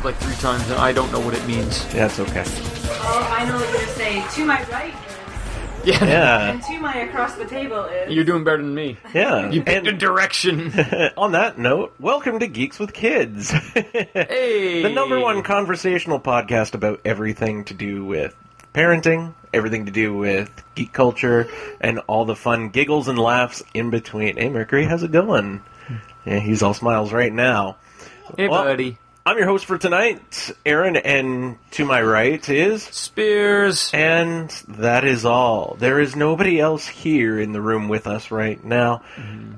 it like three times, and I don't know what it means. Yeah, it's okay. Oh, I know what you're gonna say. To my right Yeah, Yeah, and to my across the table is. you're doing better than me. yeah. You picked a And direction. on that note, welcome to Geeks with Kids, hey, the number one conversational podcast about everything to do with parenting, everything to do with geek culture, and all the fun giggles and laughs in between. Hey, Mercury, how's it going? Yeah, he's all smiles right now. Hey, Well- buddy. I'm your host for tonight, Aaron, and to my right is. Spears. And that is all. There is nobody else here in the room with us right now.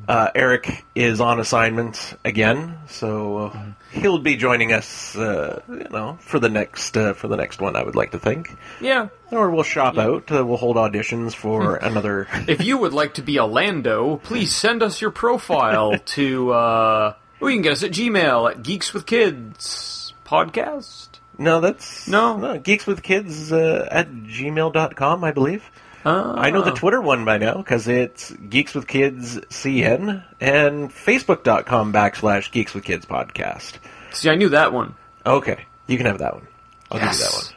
Uh, Eric is on assignment again, so uh, he'll be joining us, uh, you know, for the next uh, for the next one. I would like to think, Yeah. or we'll shop out. Uh, we'll hold auditions for another. If you would like to be a Lando, please send us your profile to. Well, you can get us at Gmail at Geeks with Kids podcast. No, that's No. no Geeks with Kids uh, at gmail.com, I believe. Uh, I know the Twitter one by now because it's Geeks with Kids CN and Facebook.com backslash Geeks with Kids podcast. See, I knew that one. Okay, you can have that one. I'll Yes. give you that one.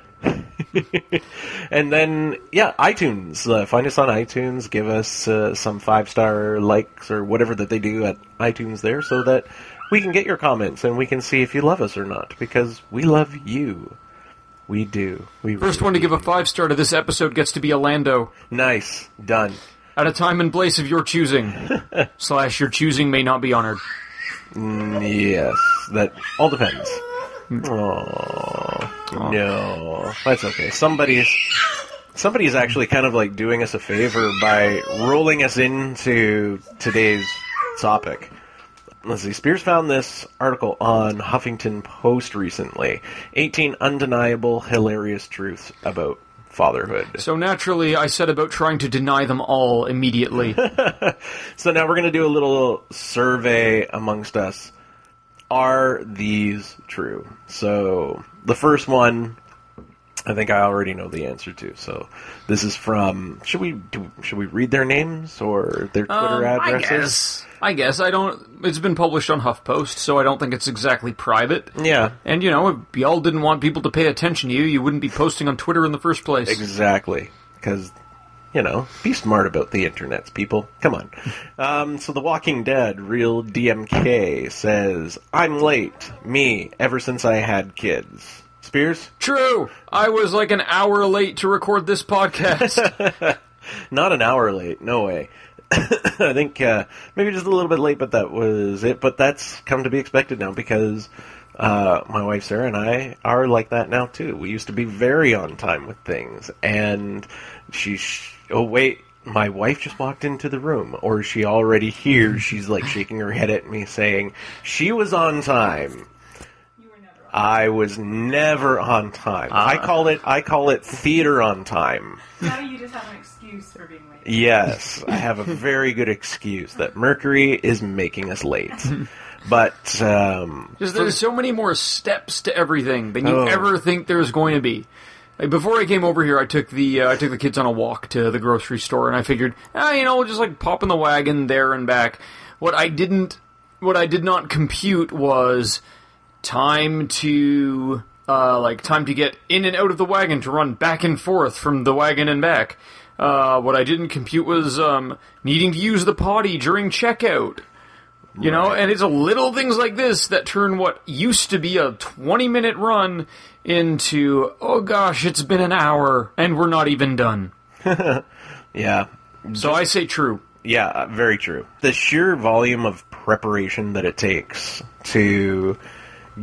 and then, yeah, iTunes. Uh, find us on iTunes. Give us uh, some five star likes or whatever that they do at iTunes there so that we can get your comments and we can see if you love us or not because we love you. We do. We First really one to give a five star to this episode gets to be a Lando. Nice. Done. At a time and place of your choosing. Slash, your choosing may not be honored. Mm, yes, that all depends. Oh no, that's okay. Somebody's somebody's actually kind of like doing us a favor by rolling us into today's topic. Let's see. Spears found this article on Huffington Post recently. 18 undeniable, hilarious truths about fatherhood. So naturally, I set about trying to deny them all immediately. So now we're going to do a little survey amongst us. Are these true? So the first one, I think I already know the answer to. So this is from. Should we do? Should we read their names or their Twitter Um, I addresses? guess. I guess I don't. It's been published on HuffPost, so I don't think it's exactly private. Yeah, And you know, if y'all didn't want people to pay attention to you, you wouldn't be posting on Twitter in the first place. exactly. Because you know, be smart about the internets, people. Come on. Um, so The Walking Dead, real DMK says, "I'm late. Me, ever since I had kids." Spears. True. I was like an hour late to record this podcast. Not an hour late, no way. I think uh, maybe just a little bit late, but that was it. But that's come to be expected now because uh, my wife Sarah and I are like that now too. We used to be very on time with things, and she. Sh- oh wait, my wife just walked into the room, or is she already here? She's like shaking her head at me, saying she was on time. You were never on. I was never on time. I call it. I call it theater on time. Now you just have an excuse for being late. Yes, I have a very good excuse that Mercury is making us late. But um, Just there's so many more steps to everything than you Oh. ever think there's going to be. Like before I came over here, I took the uh, I took the kids on a walk to the grocery store, and I figured, ah, you know, just like pop in the wagon there and back. What I didn't, what I did not compute was time to uh, like time to get in and out of the wagon to run back and forth from the wagon and back. Uh, what I didn't compute was um, needing to use the potty during checkout. You know, and it's a little things like this that turn what used to be a 20 minute run into, oh gosh, it's been an hour and we're not even done. yeah, So I say true. yeah, very true. The sheer volume of preparation that it takes to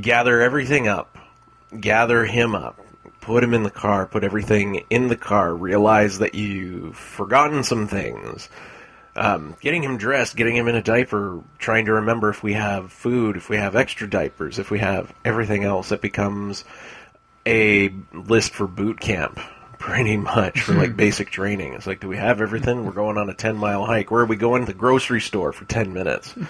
gather everything up, gather him up, put him in the car, put everything in the car, realize that you've forgotten some things. Um, getting him dressed, getting him in a diaper, trying to remember if we have food, if we have extra diapers, if we have everything else, it becomes a list for boot camp, pretty much for like basic training. It's like, do we have everything? We're going on a ten mile hike. Where are we going? To the grocery store for ten minutes.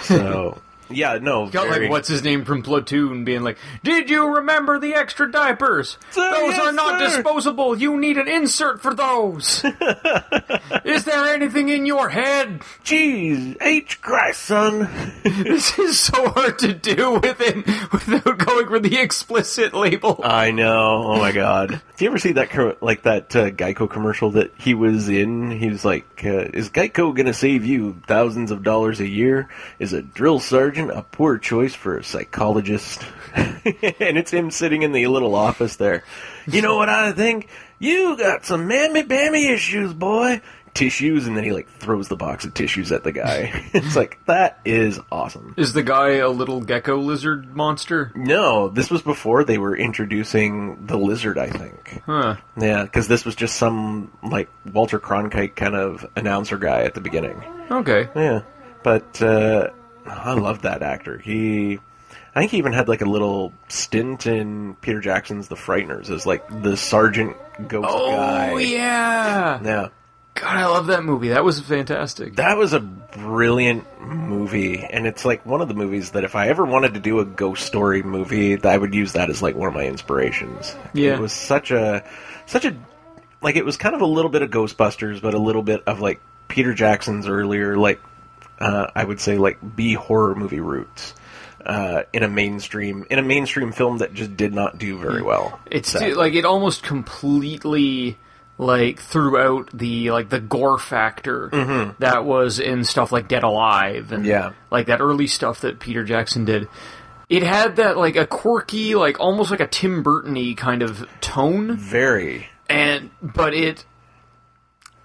So yeah, no, Got very- like what's his name from Platoon being like, "Did you remember the extra diapers? Sir, those yes, are not sir." disposable. You need an insert for those. Is there anything in your head?" Jeez, H Christ, son. this is so hard to do within without going for the explicit label. I know. Oh my god. Do you ever see that like that uh, Geico commercial that he was in? He was like, uh, "Is Geico going to save you thousands of dollars a year? Is a drill sergeant a poor choice for a psychologist?" and it's him sitting in the little office there. You know what I think? You got some mammy bammy issues, boy. Tissues, and then he like throws the box of tissues at the guy. it's like that is awesome. Is the guy a little gecko lizard monster? No, this was before they were introducing the lizard. I think. Huh. Yeah, because this was just some like Walter Cronkite kind of announcer guy at the beginning. Okay. Yeah, but uh, I love that actor. He, I think he even had like a little stint in Peter Jackson's The Frighteners as like the sergeant ghost Oh guy. Oh yeah. Yeah, God, I love that movie. That was fantastic. that was a brilliant movie, and it's like one of the movies that if I ever wanted to do a ghost story movie, I would use that as like one of my inspirations. Yeah. it was such a, such a, like it was kind of a little bit of Ghostbusters, but a little bit of like Peter Jackson's earlier, like uh, I would say like B horror movie roots. Uh, in a mainstream in a mainstream film that just did not do very well. It's like it almost completely like threw out the like the gore factor that was in stuff like Dead Alive and Mm-hmm. Yeah. like that early stuff that Peter Jackson did. It had that like a quirky, like almost like a Tim Burton-y kind of tone, very and but it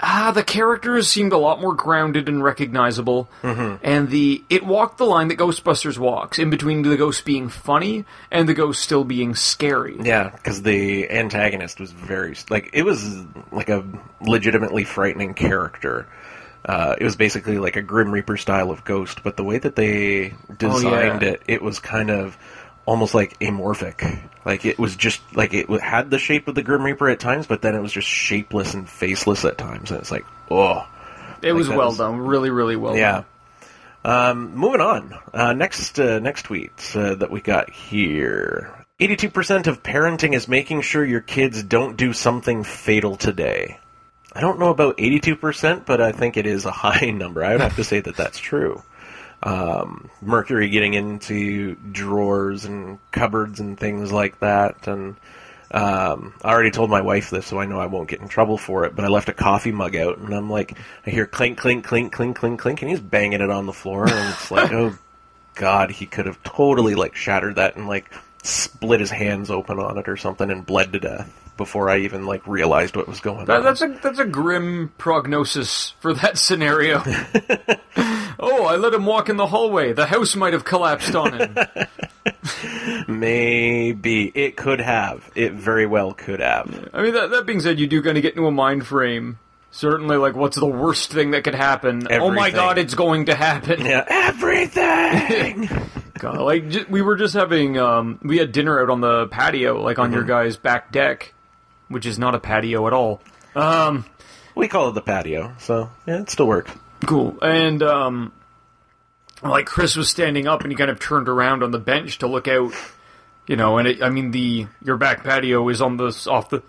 ah the characters seemed a lot more grounded and recognizable, and the it walked the line that Ghostbusters walks in between the ghost being funny and the ghost still being scary. Yeah, because the antagonist was very like it was like a legitimately frightening character. Uh, it was basically like a Grim Reaper style of ghost, but the way that they designed yeah. it, it was kind of almost like amorphic. Like it was just like it had the shape of the Grim Reaper at times, but then it was just shapeless and faceless at times, and it's like, oh, It was well was- done, really, really well yeah. done. Um, moving on. Uh, next, uh, next tweet uh, that we got here. 82% of parenting is making sure your kids don't do something fatal today. I don't know about 82%, but I think it is a high number. I would have to say that that's true. Um, Mercury getting into drawers and cupboards and things like that. And um, I already told my wife this, so I know I won't get in trouble for it. But I left a coffee mug out, and I'm like, I hear clink, clink, clink, clink, clink, clink, and he's banging it on the floor, and it's like, oh god, he could have totally like shattered that and like split his hands open on it or something and bled to death before I even like realized what was going That, on. that's a that's a grim prognosis for that scenario. oh, I let him walk in the hallway. The house might have collapsed on him. Maybe it could have. It very well could have. I mean, that, that being said, you do kind of get into a mind frame. Certainly, like, what's the worst thing that could happen? Oh my Everything. god, it's going to happen. Yeah, everything. God, like, j- we were just having, um, we had dinner out on the patio, like on Mm-hmm. your guys' back deck, which is not a patio at all. Um, we call it the patio, so yeah, it still works. Cool. And um like Chris was standing up and he kind of turned around on the bench to look out, you know, and it, I mean the your back patio is on the off the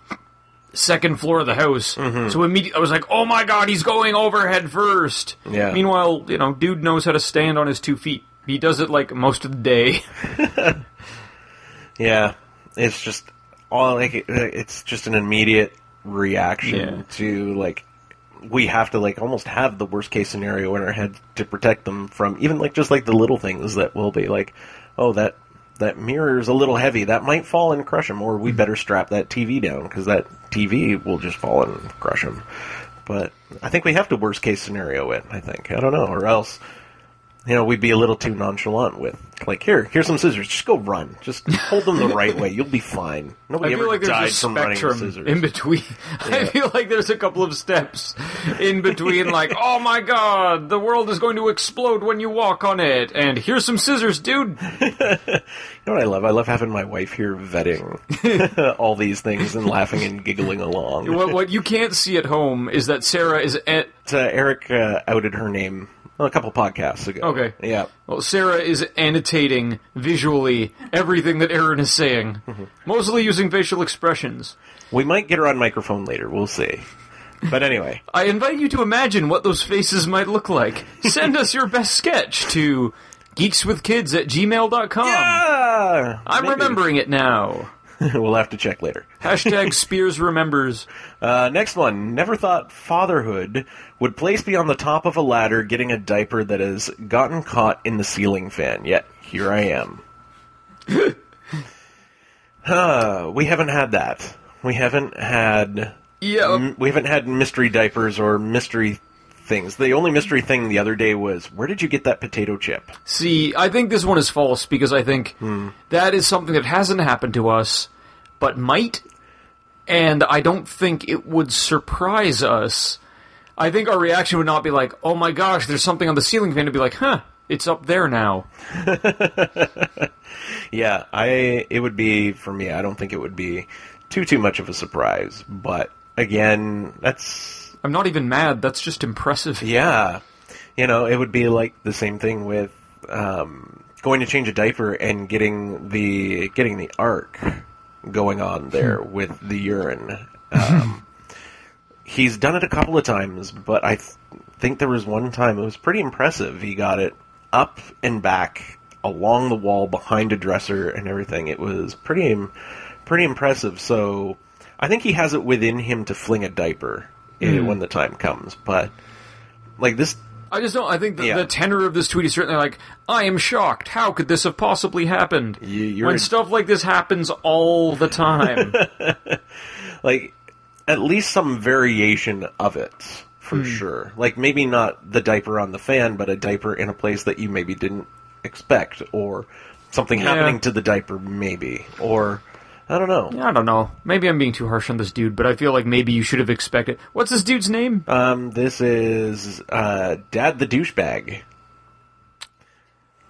second floor of the house. So immediately I was like, "Oh my god, he's going overhead first. Yeah. Meanwhile, you know, dude knows how to stand on his two feet. He does it like most of the day. Yeah, it's just all like it- it's just an immediate reaction Yeah. to like we have to like almost have the worst case scenario in our head to protect them from even like just like the little things that will be like, oh that that mirror is a little heavy that might fall and crush him, or we mm-hmm. better strap that TV down because that TV will just fall and crush him. But I think we have to worst case scenario it. I think I don't know, or else you know, we'd be a little too nonchalant with, like, here, here's some scissors. Just go run. Just hold them the right way. You'll be fine. I Nobody feel ever like died there's a from running with scissors. in between. I feel like there's a couple of steps in between, like, oh my god, the world is going to explode when you walk on it, and here's some scissors, dude. You know what I love? I love having my wife here vetting all these things and laughing and giggling along. what, what you can't see at home is that Sarah is. At, Uh, Eric uh, outed her name a couple podcasts ago. Okay. Yeah. well, Sarah is annotating visually everything that Aaron is saying, mostly using facial expressions. We might get her on microphone later. We'll see. But anyway, I invite you to imagine what those faces might look like. Send us your best sketch to Geekswithkids at gmail.com. Ah, I'm maybe. remembering it now. we'll have to check later. Hashtag Spears remembers. Uh, next one. Never thought fatherhood would place me on the top of a ladder getting a diaper that has gotten caught in the ceiling fan. Yet here I am. huh, we haven't had that. We haven't had Yeah. m- we haven't had mystery diapers or mystery things. The only mystery thing the other day was where did you get that potato chip? See, I think this one is false because I think Hmm. that is something that hasn't happened to us, but might, and I don't think it would surprise us. I think our reaction would not be like, "Oh my gosh, there's something on the ceiling fan." It'd be like, "Huh, it's up there now." Yeah, I it would be for me. I don't think it would be too too much of a surprise. But again, that's I'm not even mad. That's just impressive. yeah, you know, it would be like the same thing with um, going to change a diaper and getting the getting the arc going on there with the urine. Um, he's done it a couple of times, but I th- think there was one time it was pretty impressive. He got it up and back along the wall behind a dresser and everything. It was pretty pretty impressive. So I think he has it within him to fling a diaper eh, when the time comes. But like this, I just don't. I think the, Yeah. the tenor of this tweet is certainly like, "I am shocked. How could this have possibly happened?" You- you're- when stuff like this happens all the time. like at least some variation of it for sure. Like maybe not the diaper on the fan, but a diaper in a place that you maybe didn't expect, or something Yeah. happening to the diaper, maybe, or I don't know. I don't know. Maybe I'm being too harsh on this dude, but I feel like maybe you should have expected. What's this dude's name? Um, this is uh, Dad the douchebag.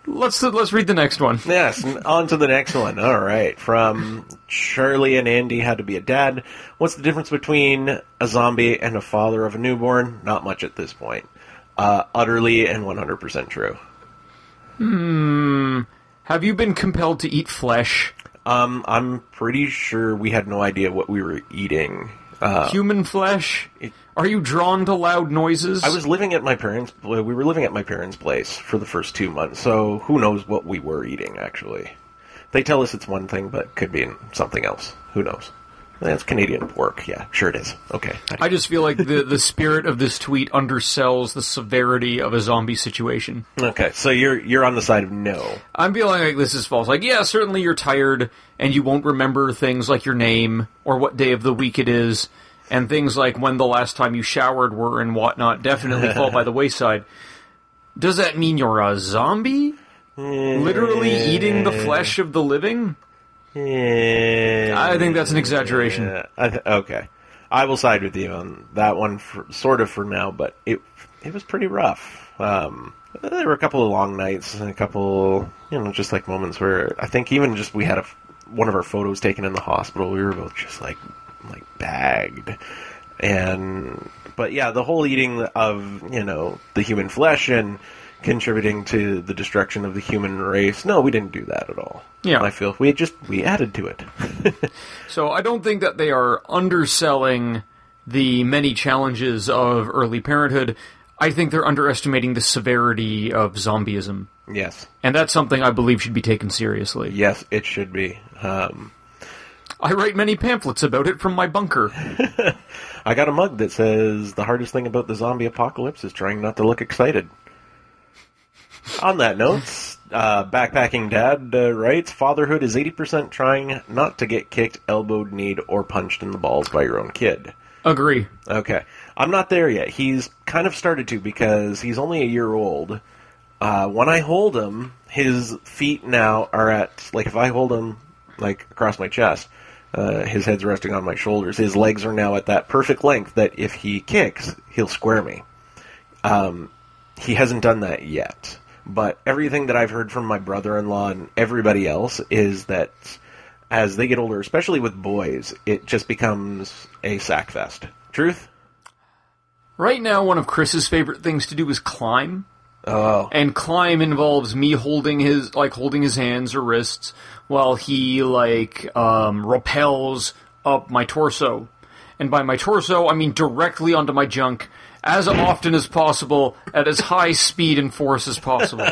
Let's let's read the next one. Yes, on to the next one. All right. From Charlie and Andy Had to Be a Dad. What's the difference between a zombie and a father of a newborn? Not much at this point. Uh, utterly and 100% true. Have you been compelled to eat flesh? Um, I'm pretty sure we had no idea what we were eating. Uh, Human flesh? Are you drawn to loud noises? I was living at my parents' we were living at my parents' place for the first two months, so who knows what we were eating, actually. They tell us it's one thing, but could be something else. Who knows? That's Canadian pork. Yeah, sure it is. Okay. I just feel like the the spirit of this tweet undersells the severity of a zombie situation. Okay, so you're you're on the side of no. I'm feeling like this is false. Like, yeah, certainly you're tired and you won't remember things like your name or what day of the week it is, and things like when the last time you showered were and whatnot definitely fall by the wayside. Does that mean you're a zombie? Literally eating the flesh of the living? I think that's an exaggeration. Yeah, I th- okay. I will side with you on that one, for, sort of for now, but it it was pretty rough. Um, there were a couple of long nights and a couple, you know, just like moments where I think even just we had a one of our photos taken in the hospital. We were both just like like bagged, and but yeah, the whole eating of you know the human flesh and contributing to the destruction of the human race. No, we didn't do that at all. Yeah. I feel we just we added to it. So I don't think that they are underselling the many challenges of early parenthood. I think they're underestimating the severity of zombieism. yes. And that's something I believe should be taken seriously. Yes, it should be. Um, I write many pamphlets about it from my bunker. I got a mug that says the hardest thing about the zombie apocalypse is trying not to look excited. On that note, uh, backpacking dad uh, writes, "Fatherhood is eighty percent trying not to get kicked, elbowed, kneed, or punched in the balls by your own kid." Agree. Okay, I'm not there yet. He's kind of started to because he's only a year old. Uh, when I hold him, his feet now are at like if I hold him like across my chest, uh, his head's resting on my shoulders. His legs are now at that perfect length that if he kicks, he'll square me. Um, he hasn't done that yet, but everything that I've heard from my brother-in-law and everybody else is that as they get older, especially with boys, it just becomes a sack fest. Truth? Right now, one of Chris's favorite things to do is climb. Oh, And climb involves me holding his like holding his hands or wrists while he like um, rappels up my torso. And by my torso, I mean directly onto my junk as often as possible at as high speed and force as possible.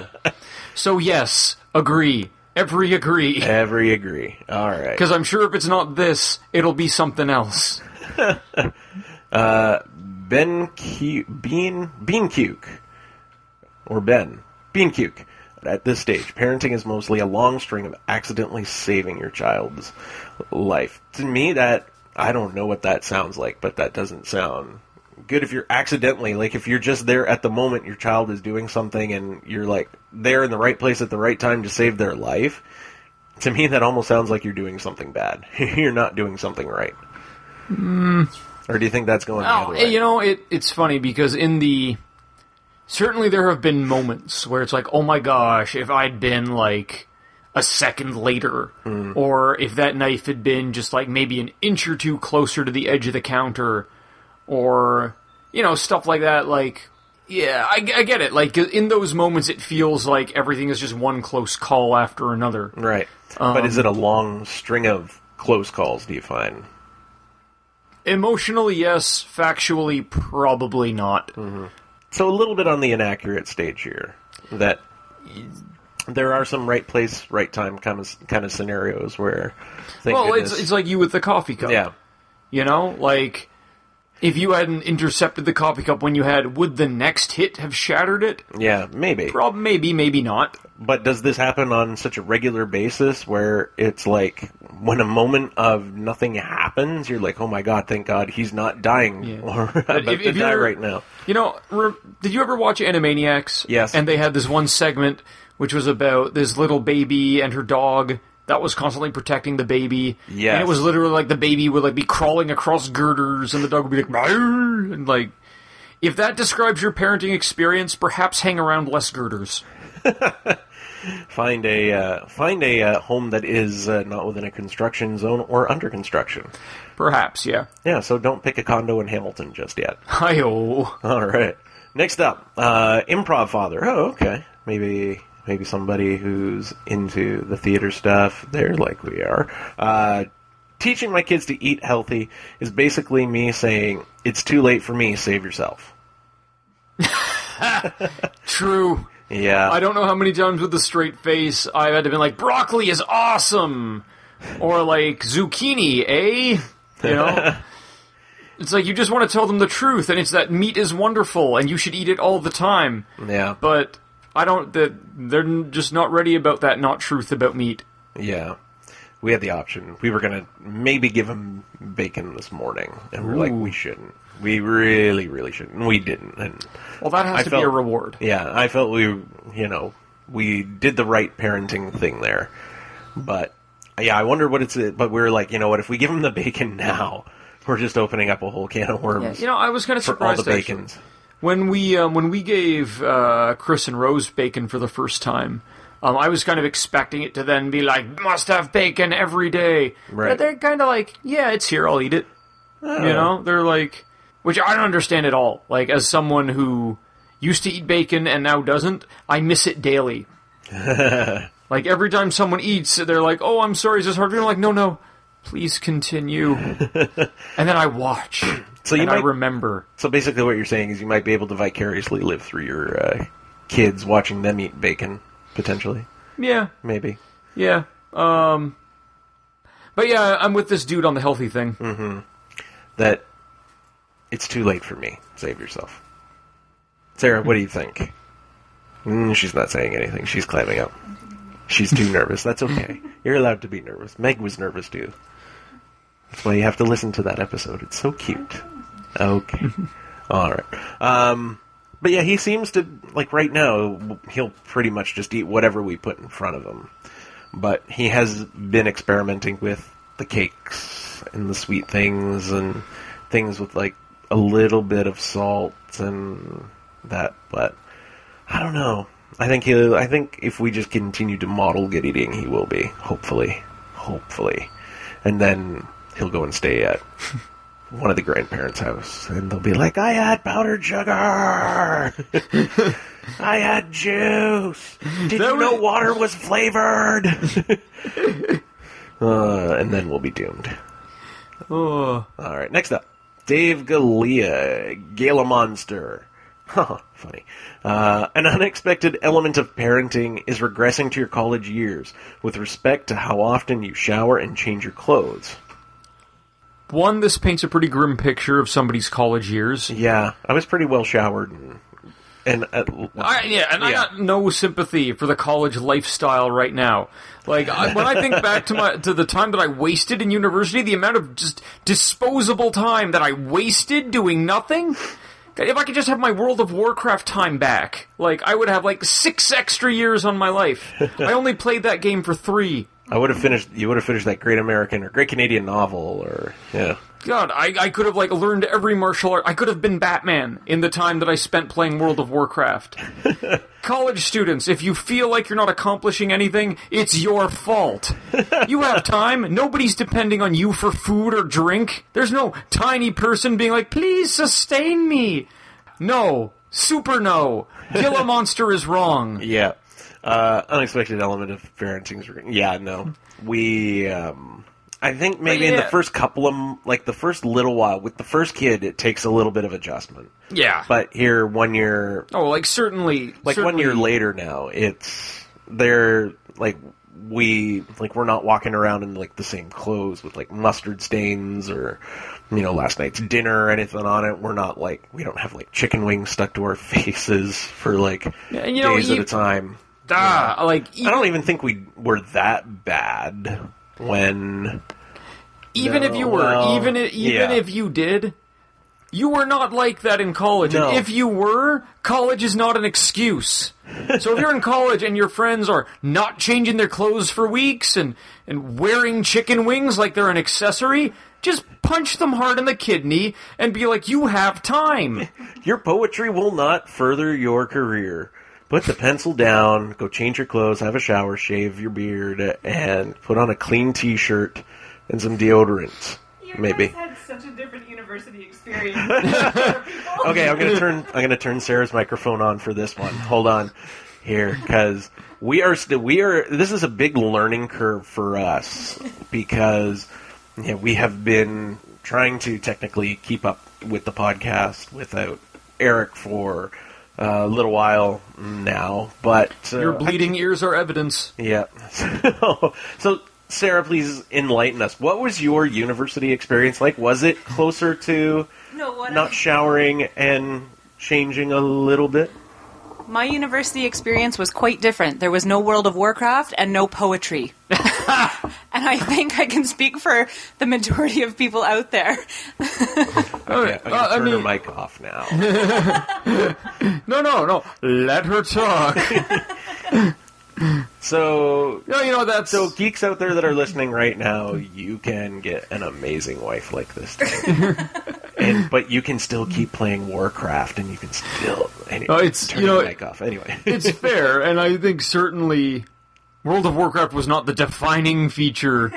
So yes, agree. Every agree. Every agree. All right. Because I'm sure if it's not this, it'll be something else. Uh, ben Q- Bean Bean Cuke or Ben Bean Cuke. At this stage, parenting is mostly a long string of accidentally saving your child's life. To me, that I don't know what that sounds like, but that doesn't sound good. If you're accidentally, like if you're just there at the moment your child is doing something and you're like there in the right place at the right time to save their life. To me, that almost sounds like you're doing something bad. you're not doing something right. Hmm. Or do you think that's going Oh, you know, it, it's funny because in the certainly there have been moments where it's like, oh my gosh, if I'd been like a second later, hmm. or if that knife had been just like maybe an inch or two closer to the edge of the counter, or you know stuff like that. Like, yeah, I, I get it. Like in those moments, it feels like everything is just one close call after another. Right. but is Um, it a long string of close calls, do you find? Emotionally, yes. Factually, probably not. So a little bit on the inaccurate stage here. That there are some right place, right time kind of kind of scenarios where Well, goodness- it's it's like you with the coffee cup. yeah. You know, like if you hadn't intercepted the coffee cup when you had, would the next hit have shattered it? Yeah, maybe. Prob maybe, maybe not. But does this happen on such a regular basis where it's like when a moment of nothing happens, you're like, "Oh my god, thank God he's not dying Yeah. or about if- to if die right now." You know, re- did you ever watch Animaniacs? Yes. And they had this one segment which was about this little baby and her dog that was constantly protecting the baby. Yes. And it was literally like the baby would like be crawling across girders and the dog would be like and like if that describes your parenting experience, perhaps hang around less girders. Find a uh, find a uh, home that is uh, not within a construction zone or under construction. Perhaps, yeah. Yeah, so don't pick a condo in Hamilton just yet. Hi-oh. All right. Next up, uh, improv father. Oh, okay. Maybe maybe somebody who's into the theater stuff. They're like we are. Uh, teaching my kids to eat healthy is basically me saying it's too late for me. Save yourself. True. Yeah. I don't know how many times with a straight face I've had to be like, broccoli is awesome! Or like, zucchini, eh? You know? it's like you just want to tell them the truth, and it's that meat is wonderful, and you should eat it all the time. Yeah. But I don't, that they're just not ready about that not truth about meat. Yeah. We had the option. We were gonna maybe give him bacon this morning, and we are like, we shouldn't. We really, really shouldn't. And we didn't. And Well, that has I to felt- be a reward. Yeah, I felt we, you know, we did the right parenting thing there. But yeah, I wonder what it's. But we were like, you know what? If we give him the bacon now, we're just opening up a whole can of worms You know, I was kind of for all surprised the actually. When we um, when we gave uh, Chris and Rose bacon for the first time, um, I was kind of expecting it to then be like, must have bacon every day. Right. But they're kind of like, yeah, it's here, I'll eat it. You know, they're like, which I don't understand at all. Like, as someone who used to eat bacon and now doesn't, I miss it daily. like every time someone eats, they're like, "Oh, I'm sorry, is this hard?" you?" I'm like, "No, no, please continue." and then I watch, So you and I might- remember. So basically, what you're saying is you might be able to vicariously live through your uh, kids watching them eat bacon, potentially, Yeah, maybe. Yeah. Um But yeah, I'm with this dude on the healthy thing. That it's too late for me. Save yourself. Sarah, what do you think? Mm, she's not saying anything. She's climbing up. She's too nervous. That's okay. You're allowed to be nervous. Meg was nervous too. That's why you have to listen to that episode. It's so cute. Okay. All right. Um, but yeah, he seems to like right now. He'll pretty much just eat whatever we put in front of him. But he has been experimenting with the cakes and the sweet things and things with like a little bit of salt and that. But I don't know. I think he. I think if we just continue to model good eating, he will be. Hopefully, hopefully, and then he'll go and stay at one of the grandparents' house, and they'll be like, "I had powdered sugar, I had juice. Did That you know was- water was flavored?" uh, and then we'll be doomed. Oh. All right, next up, Dave Galea, Gala Monster. Funny. Uh, an unexpected element of parenting is regressing to your college years with respect to how often you shower and change your clothes. One, this paints a pretty grim picture of somebody's college years. Yeah, I was pretty well showered and. and uh, I, yeah, and I got no sympathy for the college lifestyle right now. Like I, when I think back to my to the time that I wasted in university, the amount of just disposable time that I wasted doing nothing. If I could just have my World of Warcraft time back, like I would have like six extra years on my life. I only played that game for three. I would have finished. You would have finished that Great American or Great Canadian novel, or yeah. God, I, I could have like learned every martial art. I could have been Batman in the time that I spent playing World of Warcraft. College students, if you feel like you're not accomplishing anything, it's your fault. You have time. Nobody's depending on you for food or drink. There's no tiny person being like, please sustain me. No. Super no. Kill a monster is wrong. Yeah. Uh, unexpected element of parenting. is Yeah, no. We, um, I think maybe in the first couple of, like the first little while, with the first kid, it takes a little bit of adjustment. Yeah. But here, one year, oh, like certainly. like certainly, one year later now, it's, they're, like, we, like, we're not walking around in, like, the same clothes with, like, mustard stains or, you know, last night's dinner or anything on it. We're not, like, we don't have, like, chicken wings stuck to our faces for, like, and you know, days you- at a time. Ah, like I don't even think we were that bad when. even No, if you were, well, even if, even yeah. if you did, you were not like that in college. No. And if you were, college is not an excuse. so if you're in college and your friends are not changing their clothes for weeks and and wearing chicken wings like they're an accessory, just punch them hard in the kidney and be like, "You have time." Your poetry will not further your career. Put the pencil down, go change your clothes, have a shower, shave your beard, and put on a clean t shirt and some deodorant. You Maybe. guys had such a different university experience. than other people. Okay, I'm gonna turn I'm gonna turn Sarah's microphone on for this one. Hold on here, because we are still we are. This is a big learning curve for us because yeah, we have been trying to technically keep up with the podcast without Eric for a little while now, but uh, Your bleeding ears are evidence. yeah. so, Sarah, please enlighten us. What was your university experience like? Was it closer to No, what not I- showering and changing a little bit? My university experience was quite different. There was no World of Warcraft and no poetry. and I think I can speak for the majority of people out there. Okay, I'm gonna uh, I turn mean- her mic off now. No, no, no. Let her talk. so, no, you know that. so geeks out there that are listening right now, you can get an amazing wife like this and but you can still keep playing Warcraft, and you can still. Anyway, Oh, it's- turn you know, your mic off anyway. it's fair, and I think certainly World of Warcraft was not the defining feature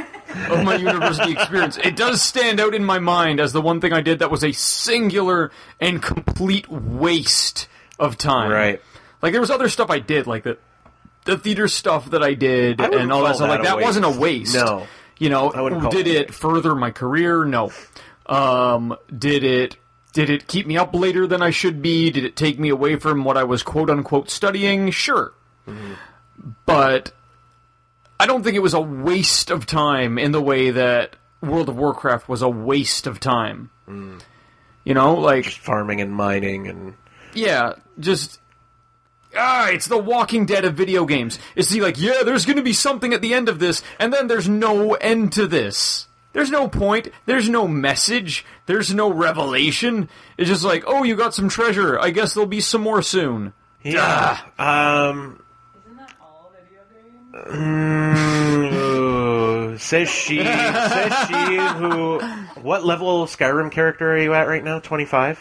of my university experience. It does stand out in my mind as the one thing I did that was a singular and complete waste of time. right. Like there was other stuff I did, like the the theater stuff that I did I and all that stuff. that Like that wasn't a waste. waste. No. You know, did it it further my career? No. Um, did it did it keep me up later than I should be? Did it take me away from what I was quote unquote studying? Sure. Mm-hmm. But I don't think it was a waste of time in the way that World of Warcraft was a waste of time. Mm. You know, like just Farming and mining and yeah, just ah, it's the Walking Dead of video games. Is he like, yeah, there's going to be something at the end of this, and then there's no end to this. There's no point. There's no message. There's no revelation. It's just like, oh, you got some treasure. I guess there'll be some more soon. yeah. Um. Isn't that all video games? mm, says she. says she. Who? What level Skyrim character are you at right now? Twenty five.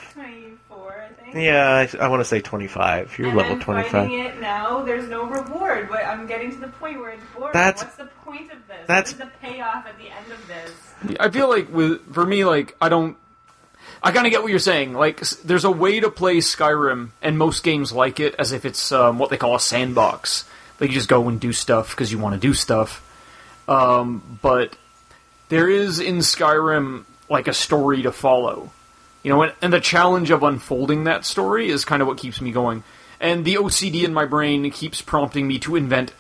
24, I think. Yeah, I, I want to say twenty five. You're and level I'm twenty finding five. it now. There's no reward, but I'm getting to the point where it's boring. That's- What's the point of this? that's- What is the payoff at the end of this? I feel like with for me, like I don't. I kind of get what you're saying. Like, there's a way to play Skyrim, and most games like it as if it's um, what they call a sandbox. Like, you just go and do stuff because you want to do stuff. Um, but there is in Skyrim like a story to follow. You know, and, and the challenge of unfolding that story is kind of what keeps me going. And the OCD in my brain keeps prompting me to invent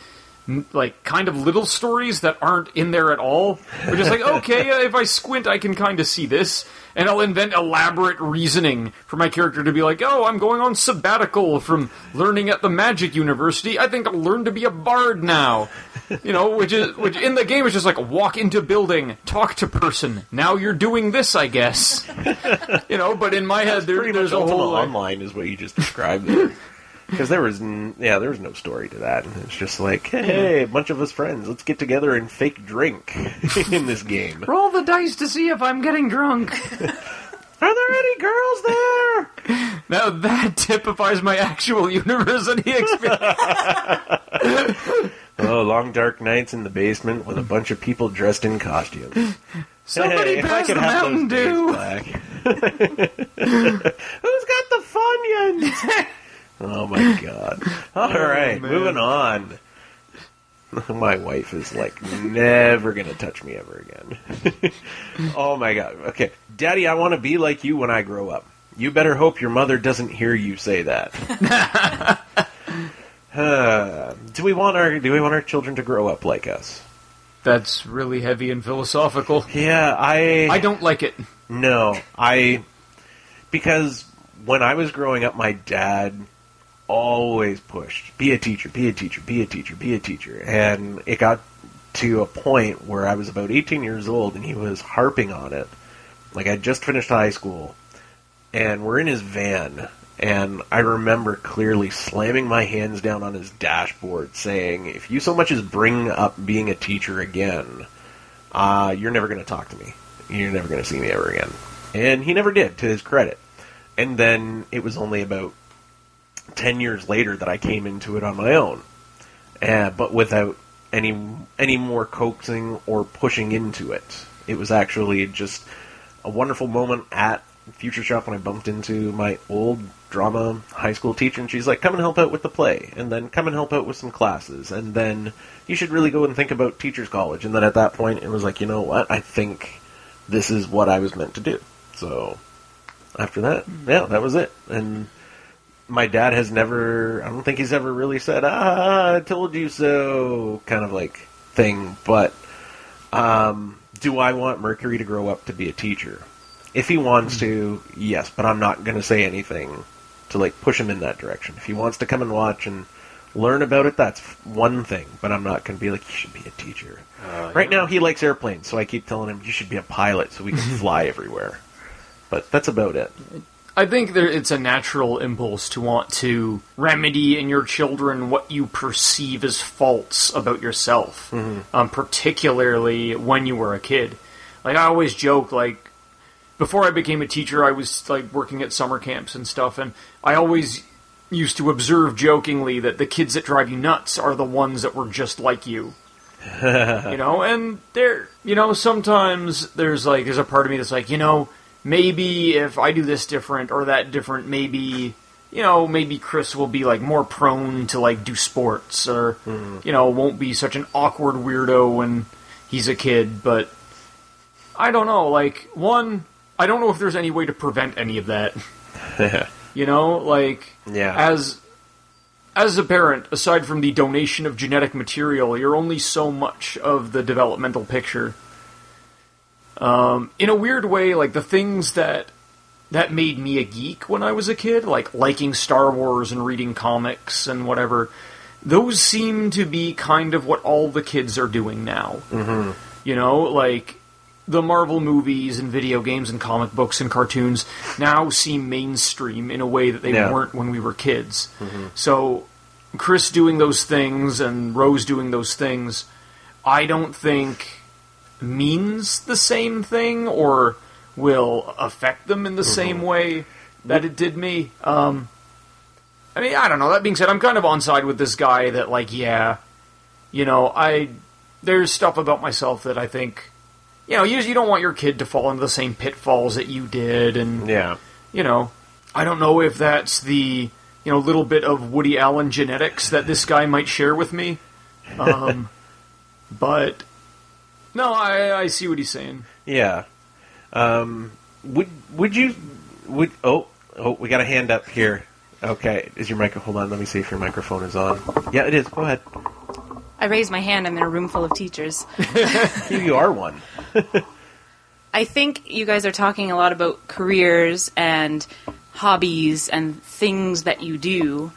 like kind of little stories that aren't in there at all. We're just like, okay, uh, if I squint, I can kind of see this, and I'll invent elaborate reasoning for my character to be like, oh, I'm going on sabbatical from learning at the Magic University. I think I'll learn to be a bard now. You know, which is which in the game is just like walk into building, talk to person. Now you're doing this, I guess. You know, but in my head, there, there's a whole like, Online is what you just described there. Because there was, n- yeah, there was no story to that. It's just like, hey, a bunch of us friends, let's get together and fake drink in this game. roll the dice to see if I'm getting drunk. Are there any girls there? Now that typifies my actual university experience. Oh, long dark nights in the basement with a bunch of people dressed in costumes. Somebody Hey, if I pass could the have Mountain those days Dew. back. Who's got the Funyuns? Oh my god! All right, man. moving on. My wife is like never gonna touch me ever again. oh my god! Okay, Daddy, I want to be like you when I grow up. You better hope your mother doesn't hear you say that. Uh, do we want our Do we want our children to grow up like us? That's really heavy and philosophical. Yeah, I. I don't like it. No, I because when I was growing up, my dad always pushed, "Be a teacher, be a teacher, be a teacher, be a teacher," and it got to a point where I was about 18 years old, and he was harping on it. Like I just finished high school, and we're in his van, and I remember clearly slamming my hands down on his dashboard, saying, "If you so much as bring up being a teacher again, uh, you're never going to talk to me. You're never going to see me ever again." And he never did, to his credit. And then it was only about ten years later that I came into it on my own, uh, but without any any more coaxing or pushing into it. It was actually just a wonderful moment at Future Shop when I bumped into my old drama high school teacher, and she's like, "Come and help out with the play, and then come and help out with some classes, and then you should really go and think about teachers college." And then at that point, it was like, you know what? I think this is what I was meant to do. So after that, yeah, that was it. And my dad has never, I don't think he's ever really said, ah, I told you so, kind of like thing. But um, do I want Mercury to grow up to be a teacher? If he wants to, yes, but I'm not going to say anything to like push him in that direction. If he wants to come and watch and learn about it, that's one thing. But I'm not going to be like, you should be a teacher. right now, he likes airplanes, so I keep telling him you should be a pilot so we can fly everywhere. But that's about it. I think there, it's a natural impulse to want to remedy in your children what you perceive as faults about yourself, um, particularly when you were a kid. Like I always joke, like before I became a teacher, I was like working at summer camps and stuff, and I always used to observe jokingly that the kids that drive you nuts are the ones that were just like you. you know, and there, you know, sometimes there's like there's a part of me that's like, you know, maybe if I do this different or that different, maybe you know, maybe Chris will be like more prone to like do sports or hmm. you know, won't be such an awkward weirdo when he's a kid, but I don't know, like one I don't know if there's any way to prevent any of that. you know, like Yeah. as as a parent, aside from the donation of genetic material, you're only so much of the developmental picture. Um, in a weird way, like the things that that made me a geek when I was a kid, like liking Star Wars and reading comics and whatever, those seem to be kind of what all the kids are doing now. Mm-hmm. You know, like the Marvel movies and video games and comic books and cartoons now seem mainstream in a way that they Yeah. weren't when we were kids. So, Chris doing those things and Rose doing those things, I don't think means the same thing or will affect them in the same way that it did me. Um, I mean, I don't know. That being said, I'm kind of on side with this guy that, like, yeah, you know, I there's stuff about myself that I think, you know, you, you don't want your kid to fall into the same pitfalls that you did, and Yeah. you know, I don't know if that's the you know little bit of Woody Allen genetics that this guy might share with me, um, but no, I, I see what he's saying. Yeah. Um, would would you Would oh oh we got a hand up here. Okay, is your micro? Hold on, let me see if your microphone is on. Yeah, it is. Go ahead. I raise my hand. I'm in a room full of teachers. You, you are one. I think you guys are talking a lot about careers and hobbies and things that you do.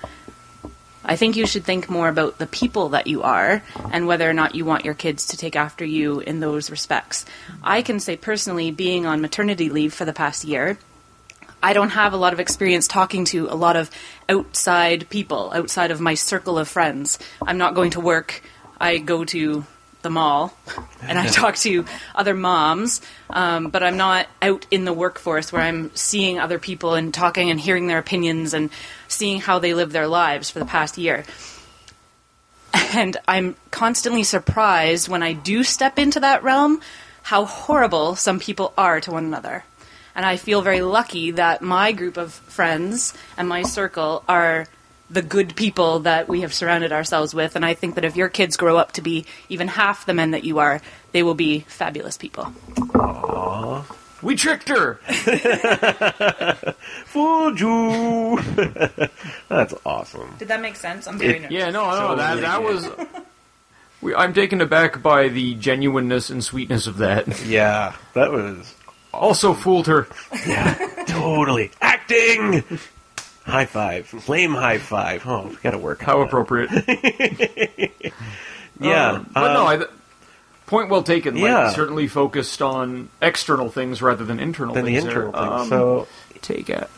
I think you should think more about the people that you are and whether or not you want your kids to take after you in those respects. I can say personally, being on maternity leave for the past year, I don't have a lot of experience talking to a lot of outside people, outside of my circle of friends. I'm not going to work. I go to the mall and I talk to other moms, um, but I'm not out in the workforce where I'm seeing other people and talking and hearing their opinions and seeing how they live their lives for the past year. And I'm constantly surprised when I do step into that realm how horrible some people are to one another. And I feel very lucky that my group of friends and my circle are the good people that we have surrounded ourselves with. And I think that if your kids grow up to be even half the men that you are, they will be fabulous people. Aww. We tricked her. Fooled you. That's awesome. Did that make sense? I'm very Yeah, no, no, that that was. We, I'm taken aback by the genuineness and sweetness of that. Yeah, that was Also fooled her. Yeah, totally acting. High five, flame high five. Oh, we got to work. How appropriate. Yeah, Um, but no, um, I, th- point well taken. Like, Yeah. certainly focused on external things rather than internal than the things. internal there. thing. Um, so take it.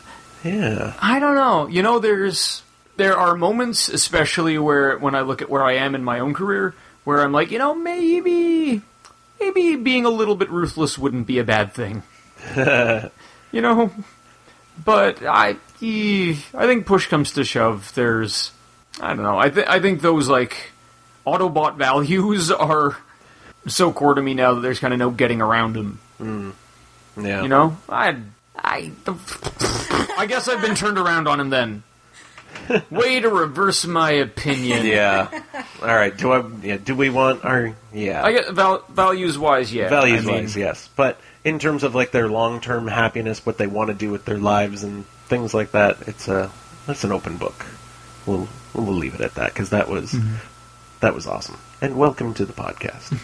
yeah, I don't know. You know, there's there are moments, especially where when I look at where I am in my own career, where I'm like, you know, maybe maybe being a little bit ruthless wouldn't be a bad thing. you know, but I I think push comes to shove. There's I don't know. I th- I think those like Autobot values are so core to me now that there's kind of no getting around them. Hmm. yeah. You know, I, I, I guess I've been turned around on him then. Way to reverse my opinion. Yeah. All right. Do I? Yeah. Do we want our? Yeah. I get val- values wise, yeah. values I mean, wise, yes. But in terms of like their long term happiness, what they want to do with their lives and things like that, it's a that's an open book. We'll we'll leave it at that because that was that was awesome. And welcome to the podcast.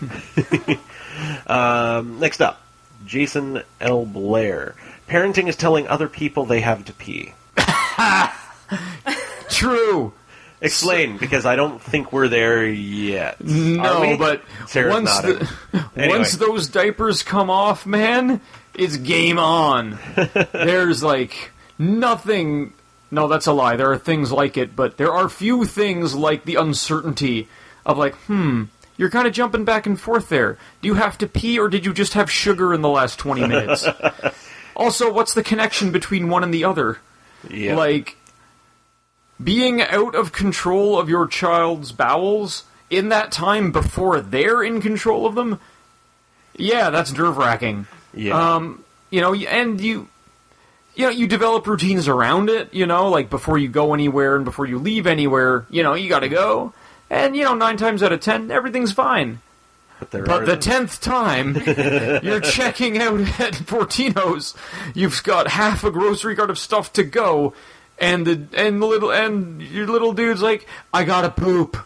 um, next up, Jason L. Blair. Parenting is telling other people they have to pee. True. Explain, because I don't think we're there yet. No, but Sarah's once the, Anyway. once those diapers come off, man, it's game on. There's like nothing. No, that's a lie. There are things like it, but there are few things like the uncertainty of like, hmm, you're kind of jumping back and forth there. Do you have to pee, or did you just have sugar in the last twenty minutes? also, what's the connection between one and the other? Yeah. like being out of control of your child's bowels in that time before they're in control of them yeah that's nerve wracking yeah. um you know and you you know you develop routines around it you know like before you go anywhere and before you leave anywhere you know you gotta go and you know nine times out of ten everything's fine but there but the tenth time you're checking out at Fortino's, you've got half a grocery cart of stuff to go, and the and the little and your little dude's like, I gotta poop,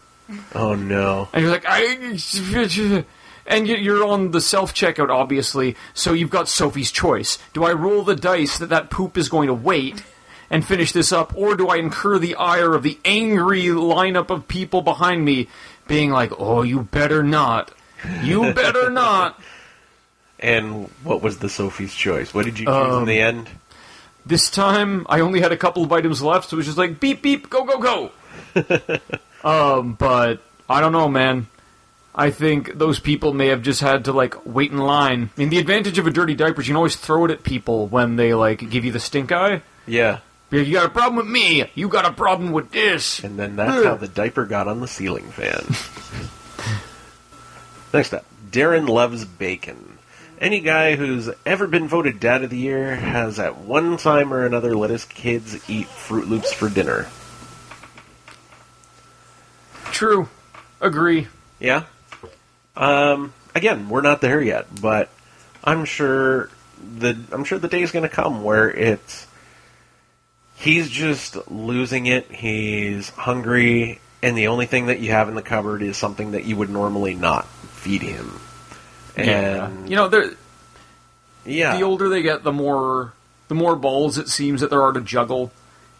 oh no. and you're like, I. And you- you're on the self checkout, obviously, so you've got Sophie's choice. Do I roll the dice that that poop is going to wait and finish this up, or do I incur the ire of the angry lineup of people behind me being like, oh, you better not? You better not. And what was the Sophie's choice? What did you choose Um, in the end? This time, I only had a couple of items left, so it was just like beep beep, go go go. um, but I don't know, man. I think those people may have just had to like wait in line. I mean, the advantage of a dirty diaper is you can always throw it at people when they like give you the stink eye. Yeah. Be like, You got a problem with me? You got a problem with this? And then that's how the diaper got on the ceiling fan. Next up, Darren loves bacon. Any guy who's ever been voted Dad of the Year has at one time or another let his kids eat Froot Loops for dinner. True. Agree. Yeah. Um, again, we're not there yet, but I'm sure the I'm sure the day's going to come where it's he's just losing it. He's hungry, and the only thing that you have in the cupboard is something that you would normally not feed him. And you know, they're- yeah, the older they get, the more the more balls it seems that there are to juggle.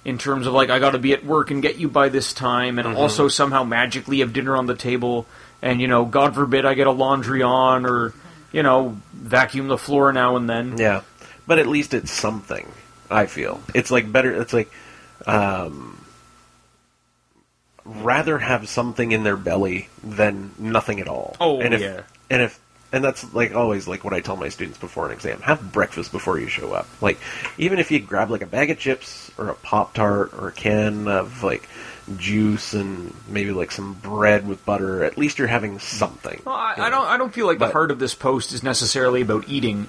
In terms of like, I got to be at work and get you by this time, and also somehow magically have dinner on the table, and you know, God forbid I get a laundry on, or you know, vacuum the floor now and then. Yeah, but at least it's something. I feel it's like better. It's like um, rather have something in their belly than nothing at all. Oh, and if, yeah. and if and that's like always like what I tell my students before an exam: have breakfast before you show up. Like even if you grab like a bag of chips or a pop tart or a can of like juice and maybe like some bread with butter, at least you're having something. Well, I, I don't. I don't feel like the heart of this post is necessarily about eating.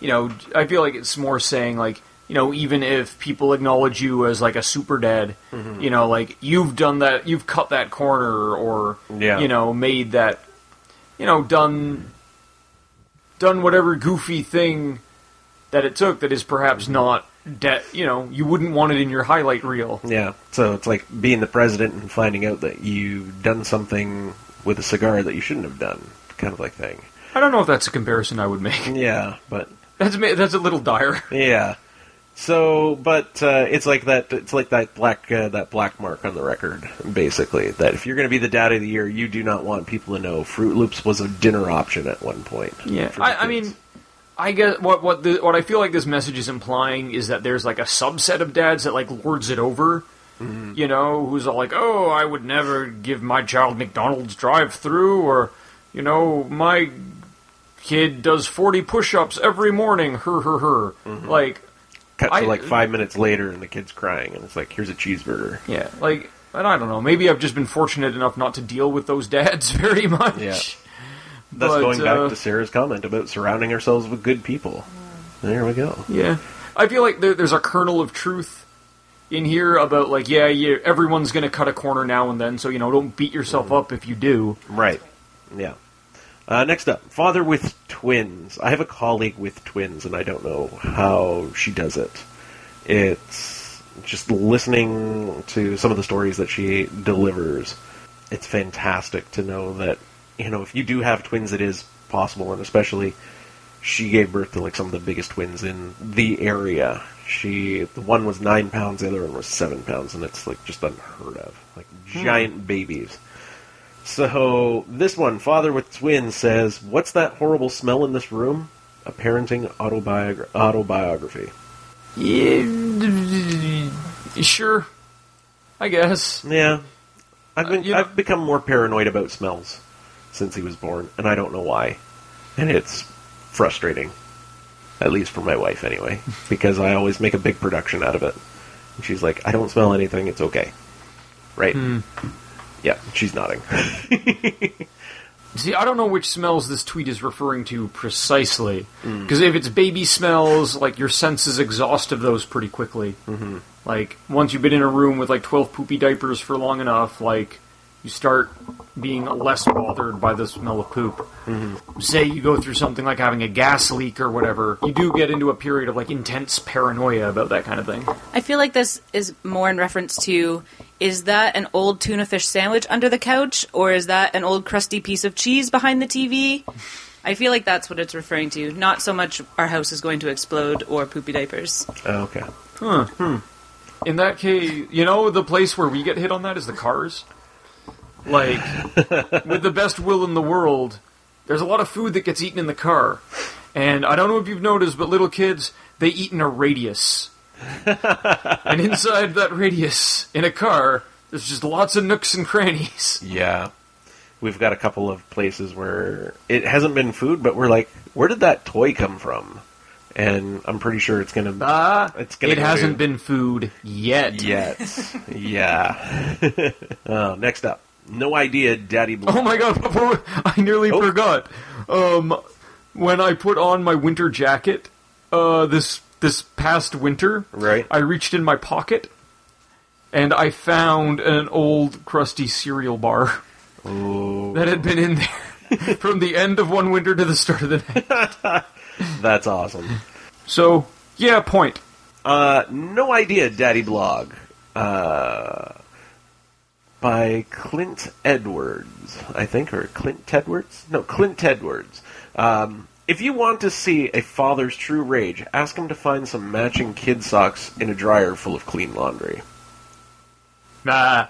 You know, I feel like it's more saying like, you know, even if people acknowledge you as like a super dad, Mm-hmm. you know, like you've done that, you've cut that corner, or Yeah. you know, made that, you know, done, done whatever goofy thing that it took that is perhaps not. De- you know, you wouldn't want it in your highlight reel. Yeah, so it's like being the president and finding out that you've done something with a cigar that you shouldn't have done, kind of like thing. I don't know if that's a comparison I would make. Yeah, but That's that's a little dire. yeah. So, but uh, it's like that. It's like that black uh, that black mark on the record, basically. That if you're going to be the dad of the year, you do not want people to know Froot Loops was a dinner option at one point. Yeah, I, I mean, I guess what what the what I feel like this message is implying is that there's like a subset of dads that like lords it over. Mm-hmm. You know, who's all like, "Oh, I would never give my child McDonald's drive-through," or, you know, my kid does forty push-ups every morning. Her, her, her. Mm-hmm. Like, cut to I- like five minutes later, and the kid's crying, and it's like, here's a cheeseburger. yeah, like, and I don't know. Maybe I've just been fortunate enough not to deal with those dads very much. Yeah. That's But, going uh, back to Sarah's comment about surrounding ourselves with good people. There we go. Yeah, I feel like there, there's a kernel of truth in here about like, yeah, yeah, everyone's gonna cut a corner now and then, so you know, don't beat yourself up if you do. Right. Yeah. Uh, next up, father with twins. I have a colleague with twins, and I don't know how she does it. It's just listening to some of the stories that she delivers. It's fantastic to know that you know if you do have twins, it is possible, and especially she gave birth to like some of the biggest twins in the area. She the one was nine pounds, the other one was seven pounds, and it's like just unheard of, like giant babies. So this one, father with twins, says, "What's that horrible smell in this room?" A parenting autobiogra- autobiography. Yeah, sure, I guess. Yeah, I've been Uh, I've become more paranoid about smells since he was born, and I don't know why, and it's frustrating, at least for my wife anyway, because I always make a big production out of it. And she's like, "I don't smell anything. It's okay." Right? Yeah, she's nodding. See, I don't know which smells this tweet is referring to precisely, because if it's baby smells, like your senses exhaust of those pretty quickly. Mm-hmm. Like once you've been in a room with like twelve poopy diapers for long enough, like you start being less bothered by the smell of poop. Mm-hmm. Say you go through something like having a gas leak or whatever, you do get into a period of like intense paranoia about that kind of thing. I feel like this is more in reference to is that an old tuna fish sandwich under the couch or is that an old crusty piece of cheese behind the TV? I feel like that's what it's referring to. Not so much our house is going to explode or poopy diapers. Oh, okay. Hmm. In that case, you know, the place where we get hit on that is the cars. Like, with the best will in the world, there's a lot of food that gets eaten in the car. And I don't know if you've noticed, but little kids, they eat in a radius. and inside that radius, in a car, there's just lots of nooks and crannies. Yeah. We've got a couple of places where it hasn't been food, but we're like, where did that toy come from? And I'm pretty sure it's gonna Ah, It's gonna it go hasn't to- been food yet. yet. yeah. uh, next up, no idea, Daddy Blue. Oh my god, before I nearly Oh. forgot. Um, when I put on my winter jacket, uh, this this past winter, Right. I reached in my pocket and I found an old crusty cereal bar Ooh, that had been in there from the end of one winter to the start of the next. that's awesome. So, yeah, point. Uh, no idea, Daddy Blog. Uh, by Clint Edwards, I think, or Clint Edwards? No, Clint Edwards. Um, if you want to see a father's true rage, ask him to find some matching kid socks in a dryer full of clean laundry. Nah.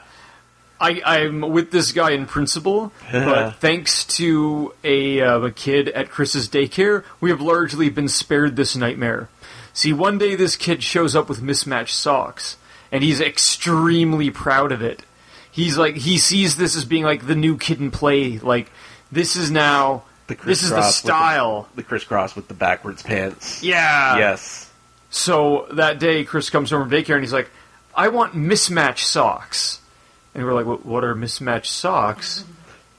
I, I'm with this guy in principle, but thanks to a, uh, a kid at Chris's daycare, we have largely been spared this nightmare. See, one day this kid shows up with mismatched socks, and he's extremely proud of it. He's like, he sees this as being like the new kid in play. Like, this is now, The this is the style. The, crisscross with the backwards pants. yeah. Yes. So that day, Chris comes home from daycare and he's like, I want mismatched socks. And we're like, "What- what are mismatched socks?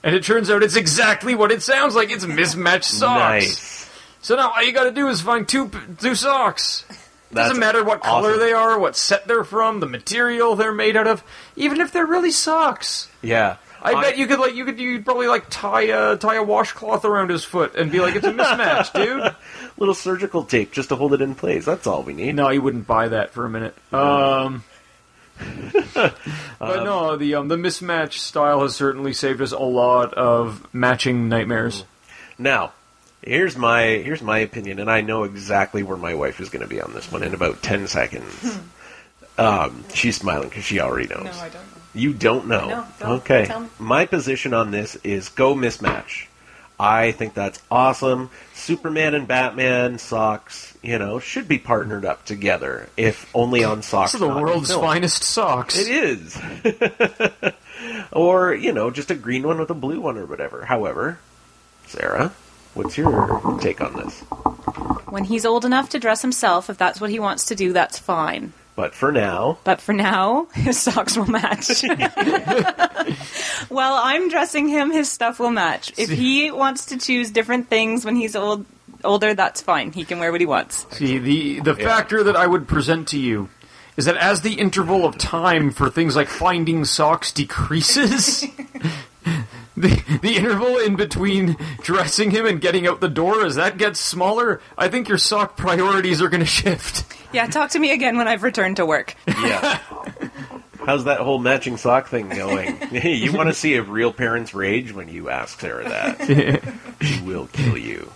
And it turns out it's exactly what it sounds like. It's mismatched socks. Nice. So now all you got to do is find two two socks. That's Doesn't matter what color they are, what set they're from, the material they're made out of, even if they're really socks. Yeah. I, bet you could like you could you'd probably like tie a tie a washcloth around his foot and be like it's a mismatch, dude. little surgical tape just to hold it in place. That's all we need. No, you wouldn't buy that for a minute. Um, but no, the um, the mismatch style has certainly saved us a lot of matching nightmares. Now, here's my here's my opinion, and I know exactly where my wife is going to be on this one in about ten seconds. um, she's smiling because she already knows. No, I don't know. You don't know. No, don't. okay. Tell me. My position on this is go mismatch. I think that's awesome. Superman and Batman socks, you know, should be partnered up together, if only on socks. This is the not world's film. finest socks. It is. or, you know, just a green one with a blue one or whatever. However, Sarah, what's your take on this? When he's old enough to dress himself, if that's what he wants to do, that's fine. But for now, But for now, his socks will match. well, I'm dressing him, his stuff will match. If he wants to choose different things when he's old, older, that's fine. He can wear what he wants. See, the the factor that I would present to you is that as the interval of time for things like finding socks decreases, the the interval in between dressing him and getting out the door as that gets smaller, I think your sock priorities are going to shift. Yeah, talk to me again when I've returned to work. yeah. How's that whole matching sock thing going? you want to see a real parent's rage when you ask Sarah that. she will kill you.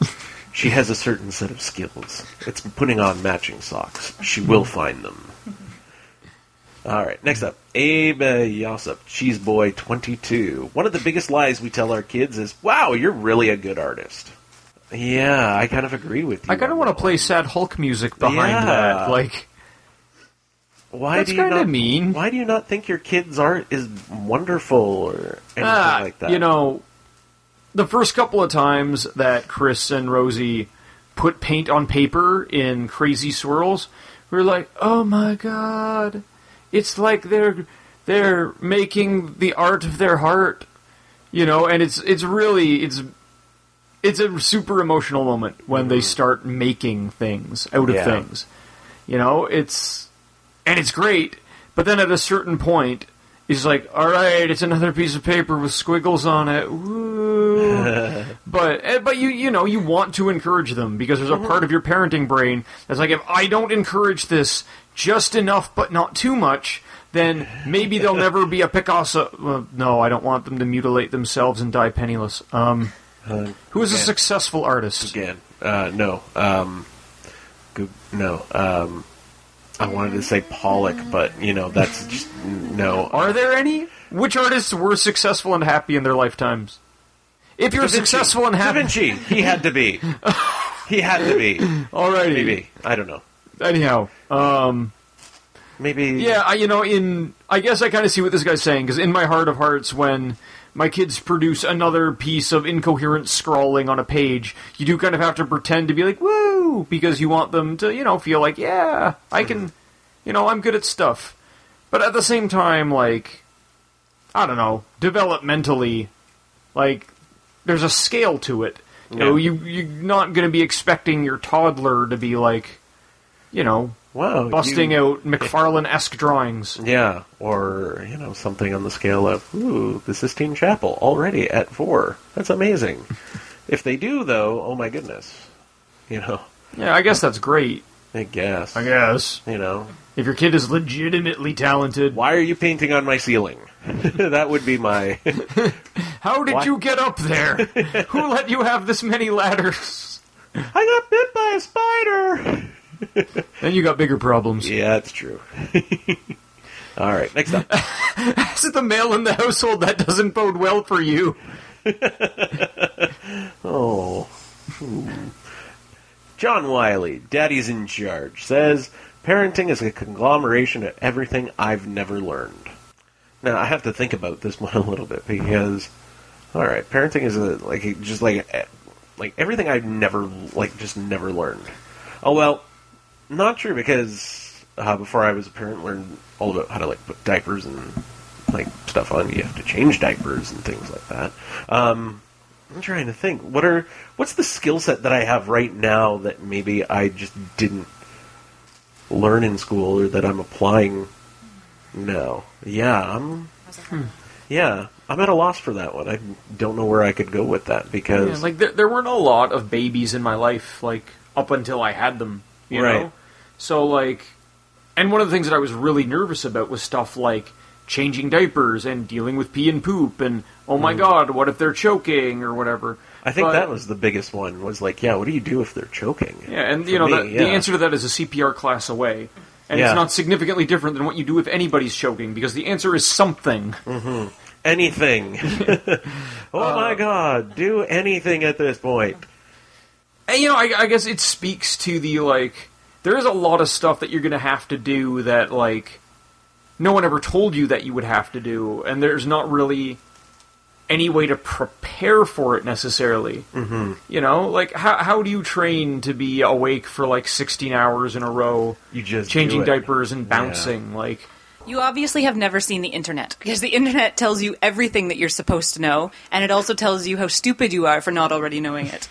She has a certain set of skills. It's putting on matching socks. She will find them. All right, next up, Abe uh, Yossup, Cheese Boy 22. One of the biggest lies we tell our kids is, "Wow, you're really a good artist." Yeah, I kind of agree with you. I kind of want to play one. sad Hulk music behind Yeah. that. Like, Why That's do you kinda not mean. Why do you not think your kid's art is wonderful or anything ah, like that? you know, the first couple of times that Chris and Rosie put paint on paper in crazy swirls, we were like, "Oh my god, it's like they're they're making the art of their heart," you know. And it's it's really it's it's a super emotional moment when they start making things out of Yeah. things. You know, it's and it's great, but then at a certain point, he's like, "All right, it's another piece of paper with squiggles on it." But eh, but you you know you want to encourage them because there's a part of your parenting brain that's like, if I don't encourage this just enough but not too much, then maybe they'll never be a Picasso. Well, no, I don't want them to mutilate themselves and die penniless. Um, Uh, who is a successful artist? again? Uh, no, um, no. Um, I wanted to say Pollock, but you know that's just no. Are there any? Which artists were successful and happy in their lifetimes? If you're successful and Da happy, Vinci, he had to be. He had to be. alrighty. Maybe I don't know. Anyhow, um, Maybe yeah, I, you know, in I guess I kind of see what this guy's saying because in my heart of hearts, when my kids produce another piece of incoherent scrawling on a page, you do kind of have to pretend to be like woo because you want them to, you know, feel like yeah, I can, you know, I'm good at stuff. But at the same time, like, I don't know, developmentally, like, there's a scale to it. You know, you you're not going to be expecting your toddler to be like, you know, Wow, busting you- out McFarlane esque drawings. Yeah, or you know something on the scale of ooh, the Sistine Chapel already at four. That's amazing. if they do, though, oh my goodness, you know. Yeah, I guess that's great. I guess. I guess. You know, If your kid is legitimately talented, why are you painting on my ceiling? that would be my. how did Why- you get up there? Who let you have this many ladders? I got bit by a spider. Then you got bigger problems. Yeah, that's true. All right, next up. Is the male in the household that doesn't bode well for you. Oh. Hmm. John Wiley, Daddy's in Charge, says parenting is a conglomeration of everything I've never learned. Now I have to think about this one a little bit because, all right, parenting is a, like just like like everything I've never like just never learned. Oh well, not true because uh, before I was a parent, learned all about how to like put diapers and like stuff on. You have to change diapers and things like that. Um, I'm trying to think. What are what's the skill set that I have right now that maybe I just didn't learn in school or that I'm applying now? Yeah, I'm yeah, I'm at a loss for that one. I don't know where I could go with that Yeah, because like there, there weren't a lot of babies in my life, like up until I had them, you Right. know. So like, and one of the things that I was really nervous about was stuff like changing diapers and dealing with pee and poop, and oh my god, what if they're choking or whatever. Mm. I think But- that was the biggest one. Was like, yeah, what do you do if they're choking? Yeah, and For you know me, the, yeah. the answer to that is a CPR class away, and Yeah. it's not significantly different than what you do if anybody's choking because the answer is something. anything. oh Uh, my god, do anything at this point. And you know, I, I guess it speaks to the like. There is a lot of stuff that you're going to have to do that like no one ever told you that you would have to do, and there's not really any way to prepare for it necessarily. Mm-hmm. You know, like how how do you train to be awake for like 16 hours in a row, You just changing diapers and bouncing? Like, You obviously have never seen the internet because the internet tells you everything that you're supposed to know, and it also tells you how stupid you are for not already knowing it.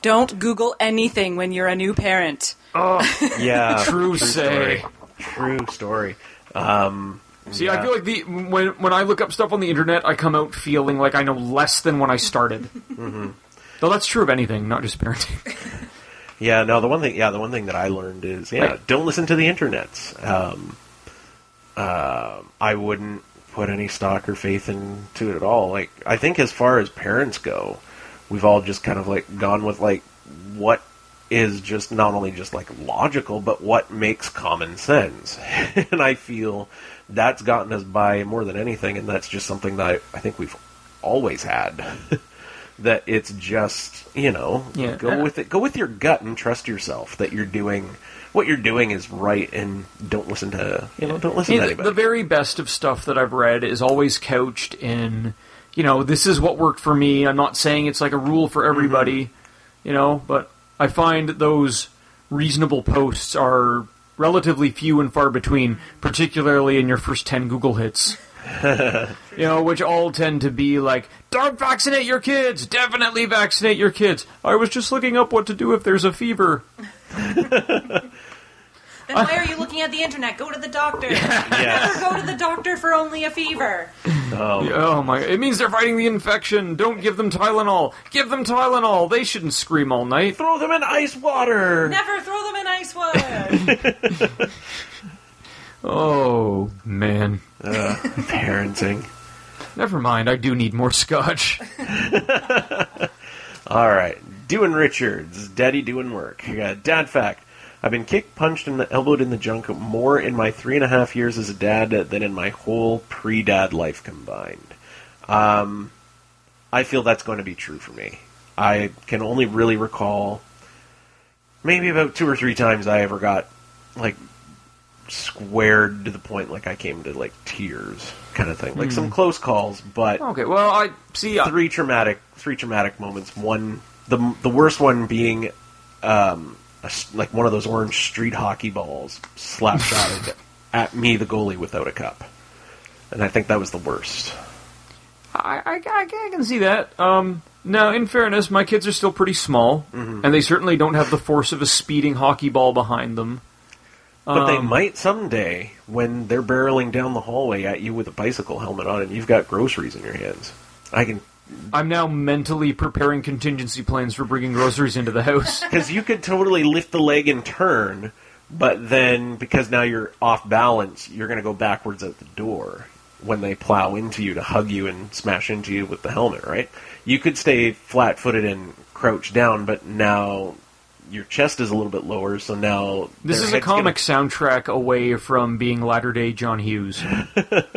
Don't Google anything when you're a new parent. Oh, yeah, True say. story. True story. Um, See, Yeah. I feel like the when when I look up stuff on the internet, I come out feeling like I know less than when I started. Mm-hmm. Though that's true of anything, not just parenting. Yeah, no, the one thing, yeah, the one thing that I learned is, yeah, Right. don't listen to the internets. Um, uh, I wouldn't put any stock or faith into it at all. Like, I think as far as parents go, we've all just kind of like gone with like what is just not only just like logical, but what makes common sense. and I feel that's gotten us by more than anything, and that's just something that I, I think we've always had. that it's just you know Yeah. go with it go with your gut and trust yourself that you're doing what you're doing is right and don't listen to you know don't listen Yeah, to the, anybody the very best of stuff that I've read is always couched in, you know, this is what worked for me. I'm not saying it's like a rule for everybody, Mm-hmm. you know, but I find those reasonable posts are relatively few and far between, particularly in your first 10 Google hits. you know, which all tend to be like, don't vaccinate your kids! Definitely vaccinate your kids! I was just looking up what to do if there's a fever. Then why are you looking at the internet? Go to the doctor. Yes. Never go to the doctor for only a fever. Oh, Oh my! It means they're fighting the infection. Don't give them Tylenol. Give them Tylenol. They shouldn't scream all night. throw them in ice water Never throw them in ice water. Oh man. Ugh, parenting Never mind. I do need more scotch. all right doing richards daddy doing work I got dad fact i've been kicked punched and elbowed in the junk more in my three and a half years as a dad than in my whole pre-dad life combined um, i feel that's going to be true for me i can only really recall maybe about two or three times i ever got like squared to the point like i came to like tears kind of thing like some close calls but Okay. Well, I see. I, three traumatic three traumatic moments. One the the worst one being um, a like one of those orange street hockey balls slapshotted at me, the goalie, without a cup, and I think that was the worst. I, I, I can see that. Um, now, in fairness, my kids are still pretty small, Mm-hmm. and they certainly don't have the force of a speeding hockey ball behind them. But they Um, might someday when they're barreling down the hallway at you with a bicycle helmet on, and you've got groceries in your hands. I can I'm now mentally preparing contingency plans for bringing groceries into the house. because you could totally lift the leg and turn But then, because now you're off balance, you're going to go backwards at the door when they plow into you to hug you and smash into you with the helmet, right? You could stay flat footed and crouch down, but now your chest is a little bit lower, so now. This is a head's gonna- comic soundtrack away from being latter day John Hughes.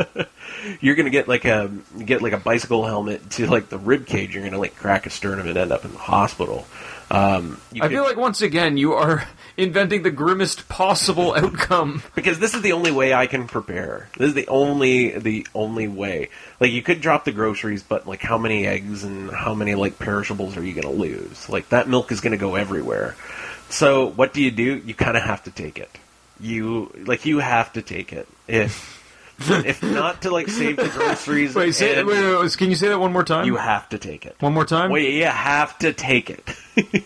you're gonna get like a get like a bicycle helmet to like the rib cage. You're gonna like crack a sternum and end up in the hospital. Um, I could- feel like once again you are inventing the grimmest possible outcome. because this is the only way I can prepare. This is the only the only way. Like you could drop the groceries, but like how many eggs and how many like perishables are you going to lose? Like that milk is going to go everywhere. So what do you do? You kind of have to take it. You like you have to take it. If if not to like save the groceries, Wait, say, and wait, wait, wait, can you say that one more time? you have to take it. one more time. Wait, you have to take it.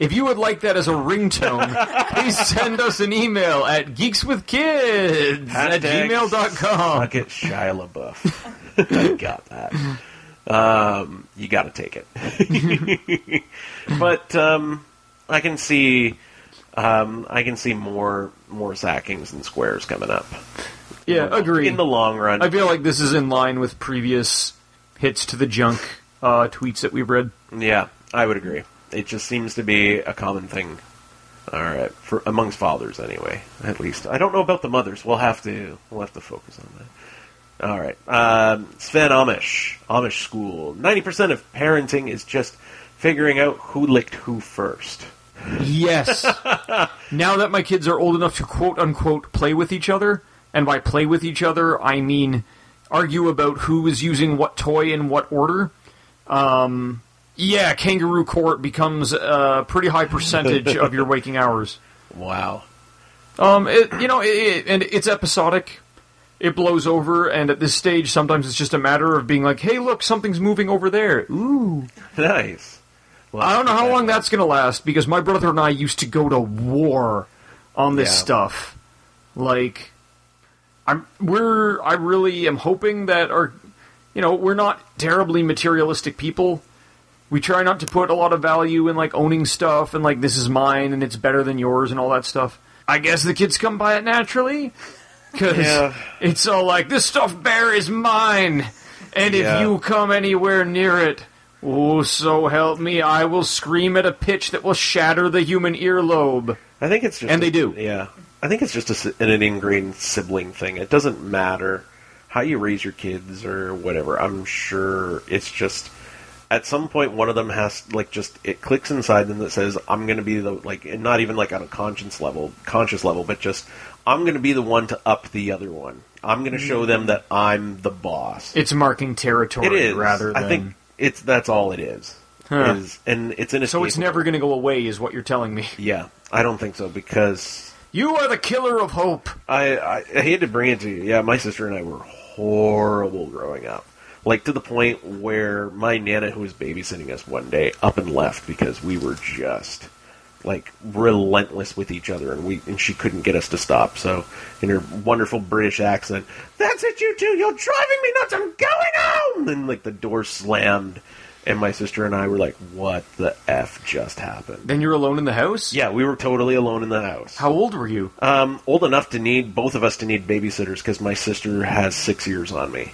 If you would like that as a ringtone, please send us an email at geekswithkids at gmail.com. Suck it, Shia LaBeouf. I got that. Um, you got to take it. but um, I can see, um, I can see more more sackings and squares coming up. Yeah, agree. In the long run, I feel like this is in line with previous hits to the junk uh, tweets that we've read. yeah, I would agree. It just seems to be a common thing. All right, for amongst fathers anyway, at least. I don't know about the mothers. We'll have to we'll have to focus on that. All right, um, Sven Amish, Amish school. Ninety percent of parenting is just figuring out who licked who first. Yes. now that my kids are old enough to quote unquote play with each other, and by play with each other, I mean argue about who is using what toy in what order. Um, yeah, kangaroo court becomes a pretty high percentage of your waking hours. Wow. Um, it, you know, it, it, and it's episodic. It blows over, and at this stage, sometimes it's just a matter of being like, "Hey, look, something's moving over there." Ooh, Nice. Well, I don't know how long that's going to last because my brother and I used to go to war on this Yeah. stuff. Like, I'm we're I really am hoping that our, you know, we're not terribly materialistic people. We try not to put a lot of value in like owning stuff and like this is mine and it's better than yours and all that stuff. I guess the kids come by it naturally because Yeah. it's all like this stuffed bear is mine, and Yeah. if you come anywhere near it, oh, so help me, I will scream at a pitch that will shatter the human earlobe. I think it's just, And they do. Yeah, I think it's just a, an ingrained sibling thing. It doesn't matter how you raise your kids or whatever. I'm sure it's just at some point one of them has like just it clicks inside them that says I'm going to be the like and not even like on a conscience level, conscious level, but just I'm going to be the one to up the other one. I'm going to show them that I'm the boss. It's marking territory It is rather than. I think it's that's all it is. Huh. Is and it's in so. It's never going to go away, is what you're telling me. Yeah, I don't think so because You are the killer of hope. I, I I hate to bring it to you. Yeah, my sister and I were horrible growing up. Like to the point where my nana, who was babysitting us one day, up and left because we were just like relentless with each other, and we and she couldn't get us to stop. So, in her wonderful British accent, "That's it, you two! You're driving me nuts! I'm going home!" And like the door slammed, and my sister and I were like, "What the f just happened?" Then you're alone in the house. Yeah, we were totally alone in the house. How old were you? Um, old enough to need both of us to need babysitters because my sister has six years on me.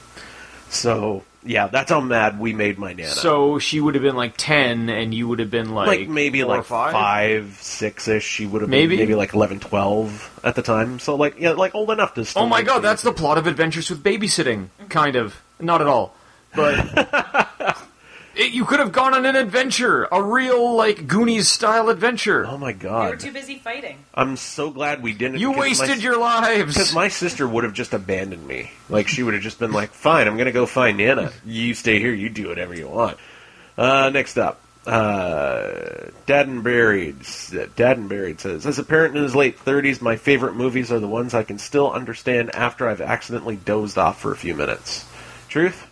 So yeah, that's how mad we made my nana. So she would have been like ten, and you would have been like, like maybe like five. five, six ish. She would have Maybe? been maybe like 11, 12 at the time. So like yeah, like old enough to. Still Oh my god, that's the plot of Adventures with Babysitting. Kind of. Not at all. But it, you could have gone on an adventure, a real like Goonies style adventure. Oh my god! We were too busy fighting. I'm so glad we didn't. you wasted my, your Because lives. my sister would have just abandoned me. Like she would have just been like, "Fine, I'm gonna go find Nana. You stay here. You do whatever you want." Uh, next up, uh, Dad and Buried. Dad and Buried says, "As a parent in his late 30s, my favorite movies are the ones I can still understand after I've accidentally dozed off for a few minutes." Truth?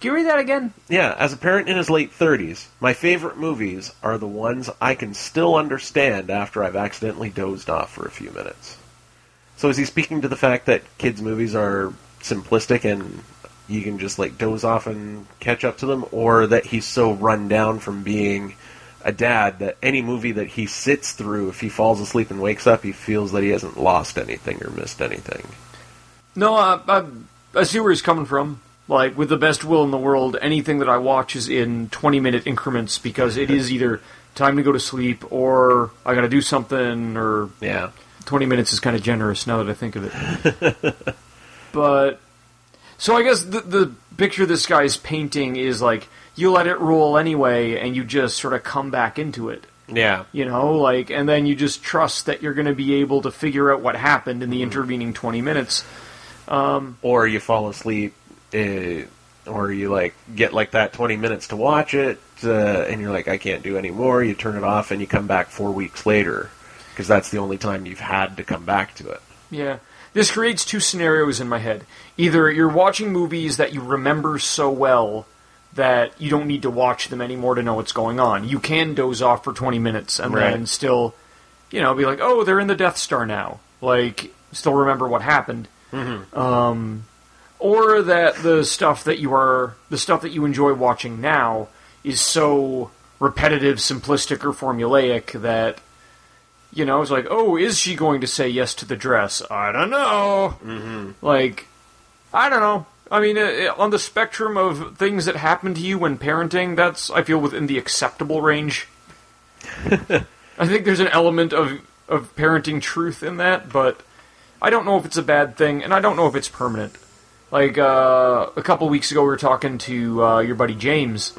Can you read that again? Yeah, as a parent in his late 30s, my favorite movies are the ones I can still understand after I've accidentally dozed off for a few minutes. So is he speaking to the fact that kids' movies are simplistic and you can just like doze off and catch up to them, or that he's so run down from being a dad that any movie that he sits through, if he falls asleep and wakes up, he feels that he hasn't lost anything or missed anything. No, uh, I, I see where he's coming from. Like, with the best will in the world, anything that I watch is in 20 minute increments because it is either time to go to sleep or I gotta do something or Yeah. 20 minutes is kind of generous now that I think of it. but, so I guess the, the picture this guy's painting is like, you let it roll anyway and you just sort of come back into it. Yeah. You know, like, and then you just trust that you're going to be able to figure out what happened in the mm-hmm. intervening 20 minutes. Um, or you fall asleep, uh, or you like get like that twenty minutes to watch it, uh, and you're like, I can't do any more. You turn it off, and you come back four weeks later, because that's the only time you've had to come back to it. Yeah. This creates two scenarios in my head. Either you're watching movies that you remember so well that you don't need to watch them anymore to know what's going on. You can doze off for 20 minutes and Right. then still, you know, be like, oh, they're in the Death Star now. Like, still remember what happened. Um, or that the stuff that you are, the stuff that you enjoy watching now is so repetitive, simplistic, or formulaic that you know, it's like, oh, is she going to say yes to the dress? I don't know. Mm-hmm. Like, I don't know. I mean, uh, on the spectrum of things that happen to you when parenting, that's I feel within the acceptable range. I think there's an element of of parenting truth in that, but I don't know if it's a bad thing, and I don't know if it's permanent. Like uh, a couple weeks ago, we were talking to uh, your buddy James,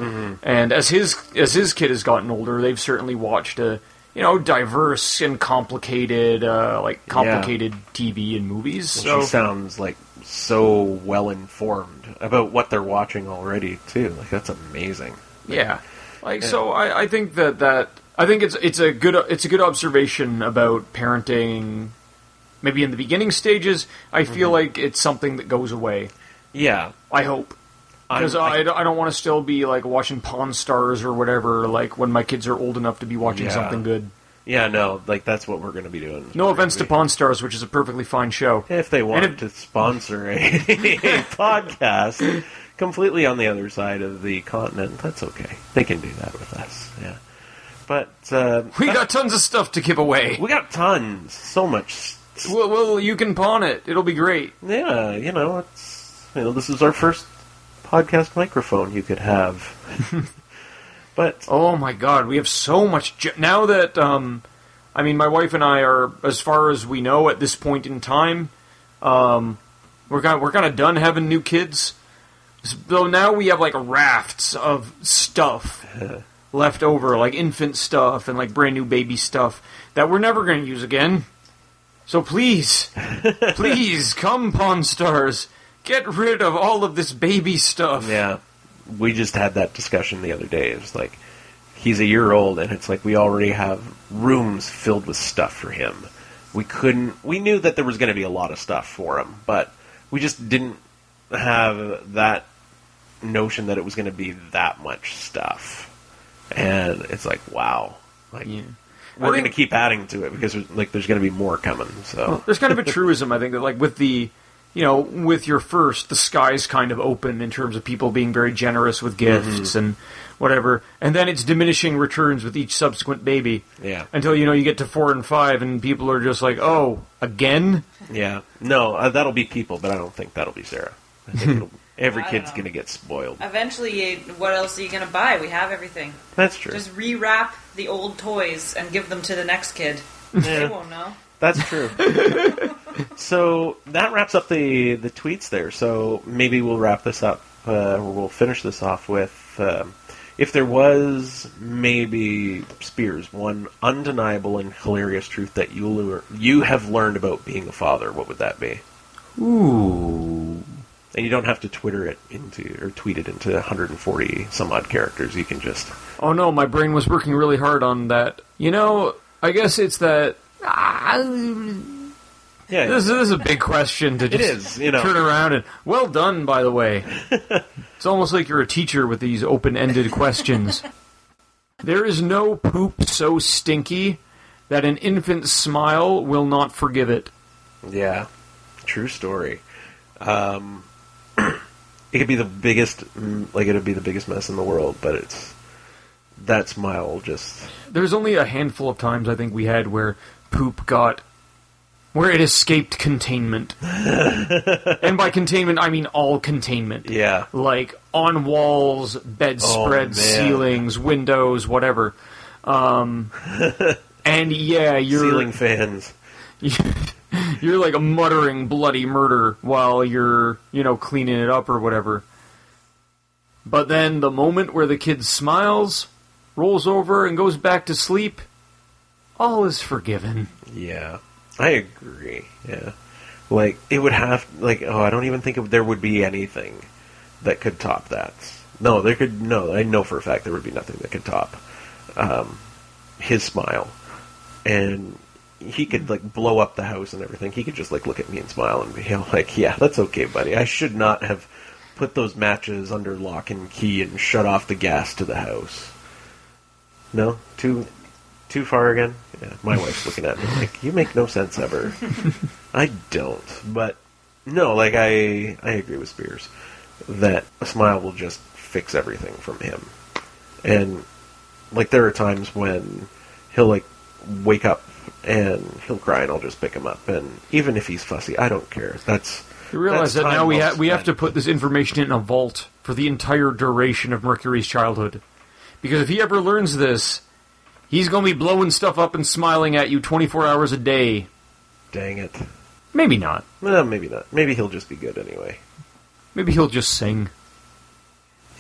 and as his as his kid has gotten older, they've certainly watched a you know diverse and complicated uh, like complicated TV and movies. So she sounds like so well informed about what they're watching already too. Like that's amazing. Yeah, like so. I, I think that that I think it's it's a good it's a good observation about parenting. Maybe in the beginning stages, I feel like it's something that goes away. Yeah, I hope because I, I don't want to still be like watching Pawn Stars or whatever. Like when my kids are old enough to be watching Yeah. something good. yeah, no, like that's what we're going to be doing. No offense to Pawn Stars, which is a perfectly fine show. If they want if- to sponsor a, a podcast completely on the other side of the continent, that's okay. They can do that with us. Yeah, but uh, We got tons of stuff to give away. we got tons, so much. Well, well, you can pawn it. It'll be great. Yeah, you know, it's you know, this is our first podcast microphone you could have. but Oh my god, we have so much now that um I mean my wife and I are as far as we know at this point in time um we're kind we're kind of done having new kids. So now we have like rafts of stuff left over like infant stuff and like brand new baby stuff that we're never going to use again. So please, please come Pawn Stars, get rid of all of this baby stuff. yeah, we just had that discussion the other day. It's like he's a year old, and it's like we already have rooms filled with stuff for him. We couldn't. We knew that there was going to be a lot of stuff for him, but we just didn't have that notion that it was going to be that much stuff. And it's like, wow, like Yeah. We're going to keep adding to it because there's, like there's going to be more coming. So There's kind of a truism, I think, that like with the, you know, with your first, the sky's kind of open in terms of people being very generous with gifts and whatever, and then it's diminishing returns with each subsequent baby yeah, until you know you get to four and five, and people are just like, oh, again? yeah. No, uh, that'll be people, but I don't think that'll be Sarah. I think it'll, every I don't kid's know. going to get spoiled. Eventually, you- what else are you going to buy? We have everything. That's true. Just rewrap the old toys and give them to the next kid. They Yeah. won't know. That's true. so that wraps up the the tweets there. So maybe we'll wrap this up, uh, or we'll finish this off with um, if there was maybe Spears one undeniable and hilarious truth that you lear- you have learned about being a father. What would that be? Ooh. And you don't have to Twitter it into or tweet it into 140 some odd characters. You can just Oh no, my brain was working really hard on that. You know, I guess it's that. Ah, yeah. This, this is a big question to just is, you know. turn around and well done. By the way, it's almost like you're a teacher with these open-ended questions. There is no poop so stinky that an infant's smile will not forgive it. Yeah, true story. Um, it could be the biggest, like it'd be the biggest mess in the world, but it's that smile just There's only a handful of times I think we had where poop got where it escaped containment. and by containment I mean all containment. yeah. Like on walls, bedspreads, Oh, ceilings, windows, whatever. Um and yeah, you're Ceiling fans. you're like a muttering bloody murder while you're, you know, cleaning it up or whatever. But then the moment where the kid smiles, rolls over, and goes back to sleep, all is forgiven. Yeah, I agree. Yeah, like it would have like oh, I don't even think there would be anything that could top that. No, there could no. I know for a fact there would be nothing that could top um, his smile, and he could like blow up the house and everything. He could just like look at me and smile and be you know, like, "Yeah, that's okay, buddy. I should not have put those matches under lock and key and shut off the gas to the house." No, too too far again. Yeah, my wife's looking at me like, "You make no sense ever." I don't, but no, like I I agree with Spears that a smile will just fix everything from him, and like there are times when he'll like wake up and he'll cry and I'll just pick him up, and even if he's fussy, I don't care. That's You realize that now we, ha- we have to put this information in a vault for the entire duration of Mercury's childhood. Because if he ever learns this, he's going to be blowing stuff up and smiling at you 24 hours a day. Dang it. Maybe not. Well, maybe not. Maybe he'll just be good anyway. Maybe he'll just sing.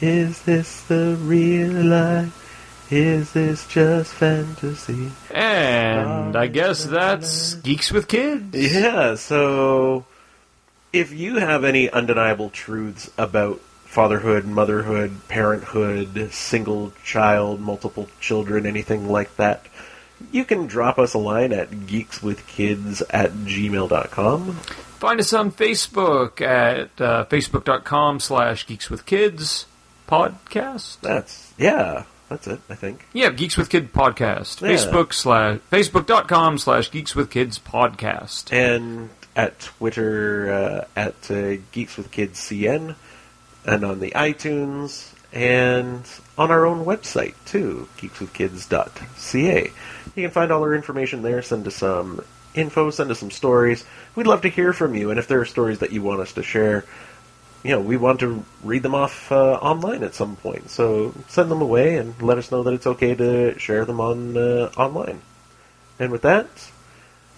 Is this the real life? Is this just fantasy? And I guess that's Geeks with Kids. Yeah, so if you have any undeniable truths about fatherhood, motherhood, parenthood, single child, multiple children, anything like that, you can drop us a line at geekswithkids at gmail.com. Find us on Facebook at uh, facebook.com slash Geeks with Kids podcast. That's, yeah, that's it, I think. Yeah, Geeks with Kid podcast. Yeah. Facebook slash facebook.com slash Geeks with Kids podcast. And at Twitter uh, at uh, Geeks with Kids CN, and on the iTunes, and on our own website too, geekswithkids.ca. You can find all our information there. Send us some info, send us some stories. We'd love to hear from you, and if there are stories that you want us to share, you know, we want to read them off uh, online at some point. So send them away and let us know that it's okay to share them on uh, online. And with that,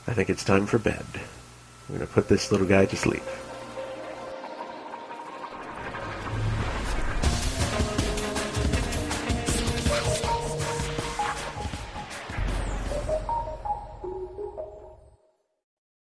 I think it's time for bed. I'm going to put this little guy to sleep.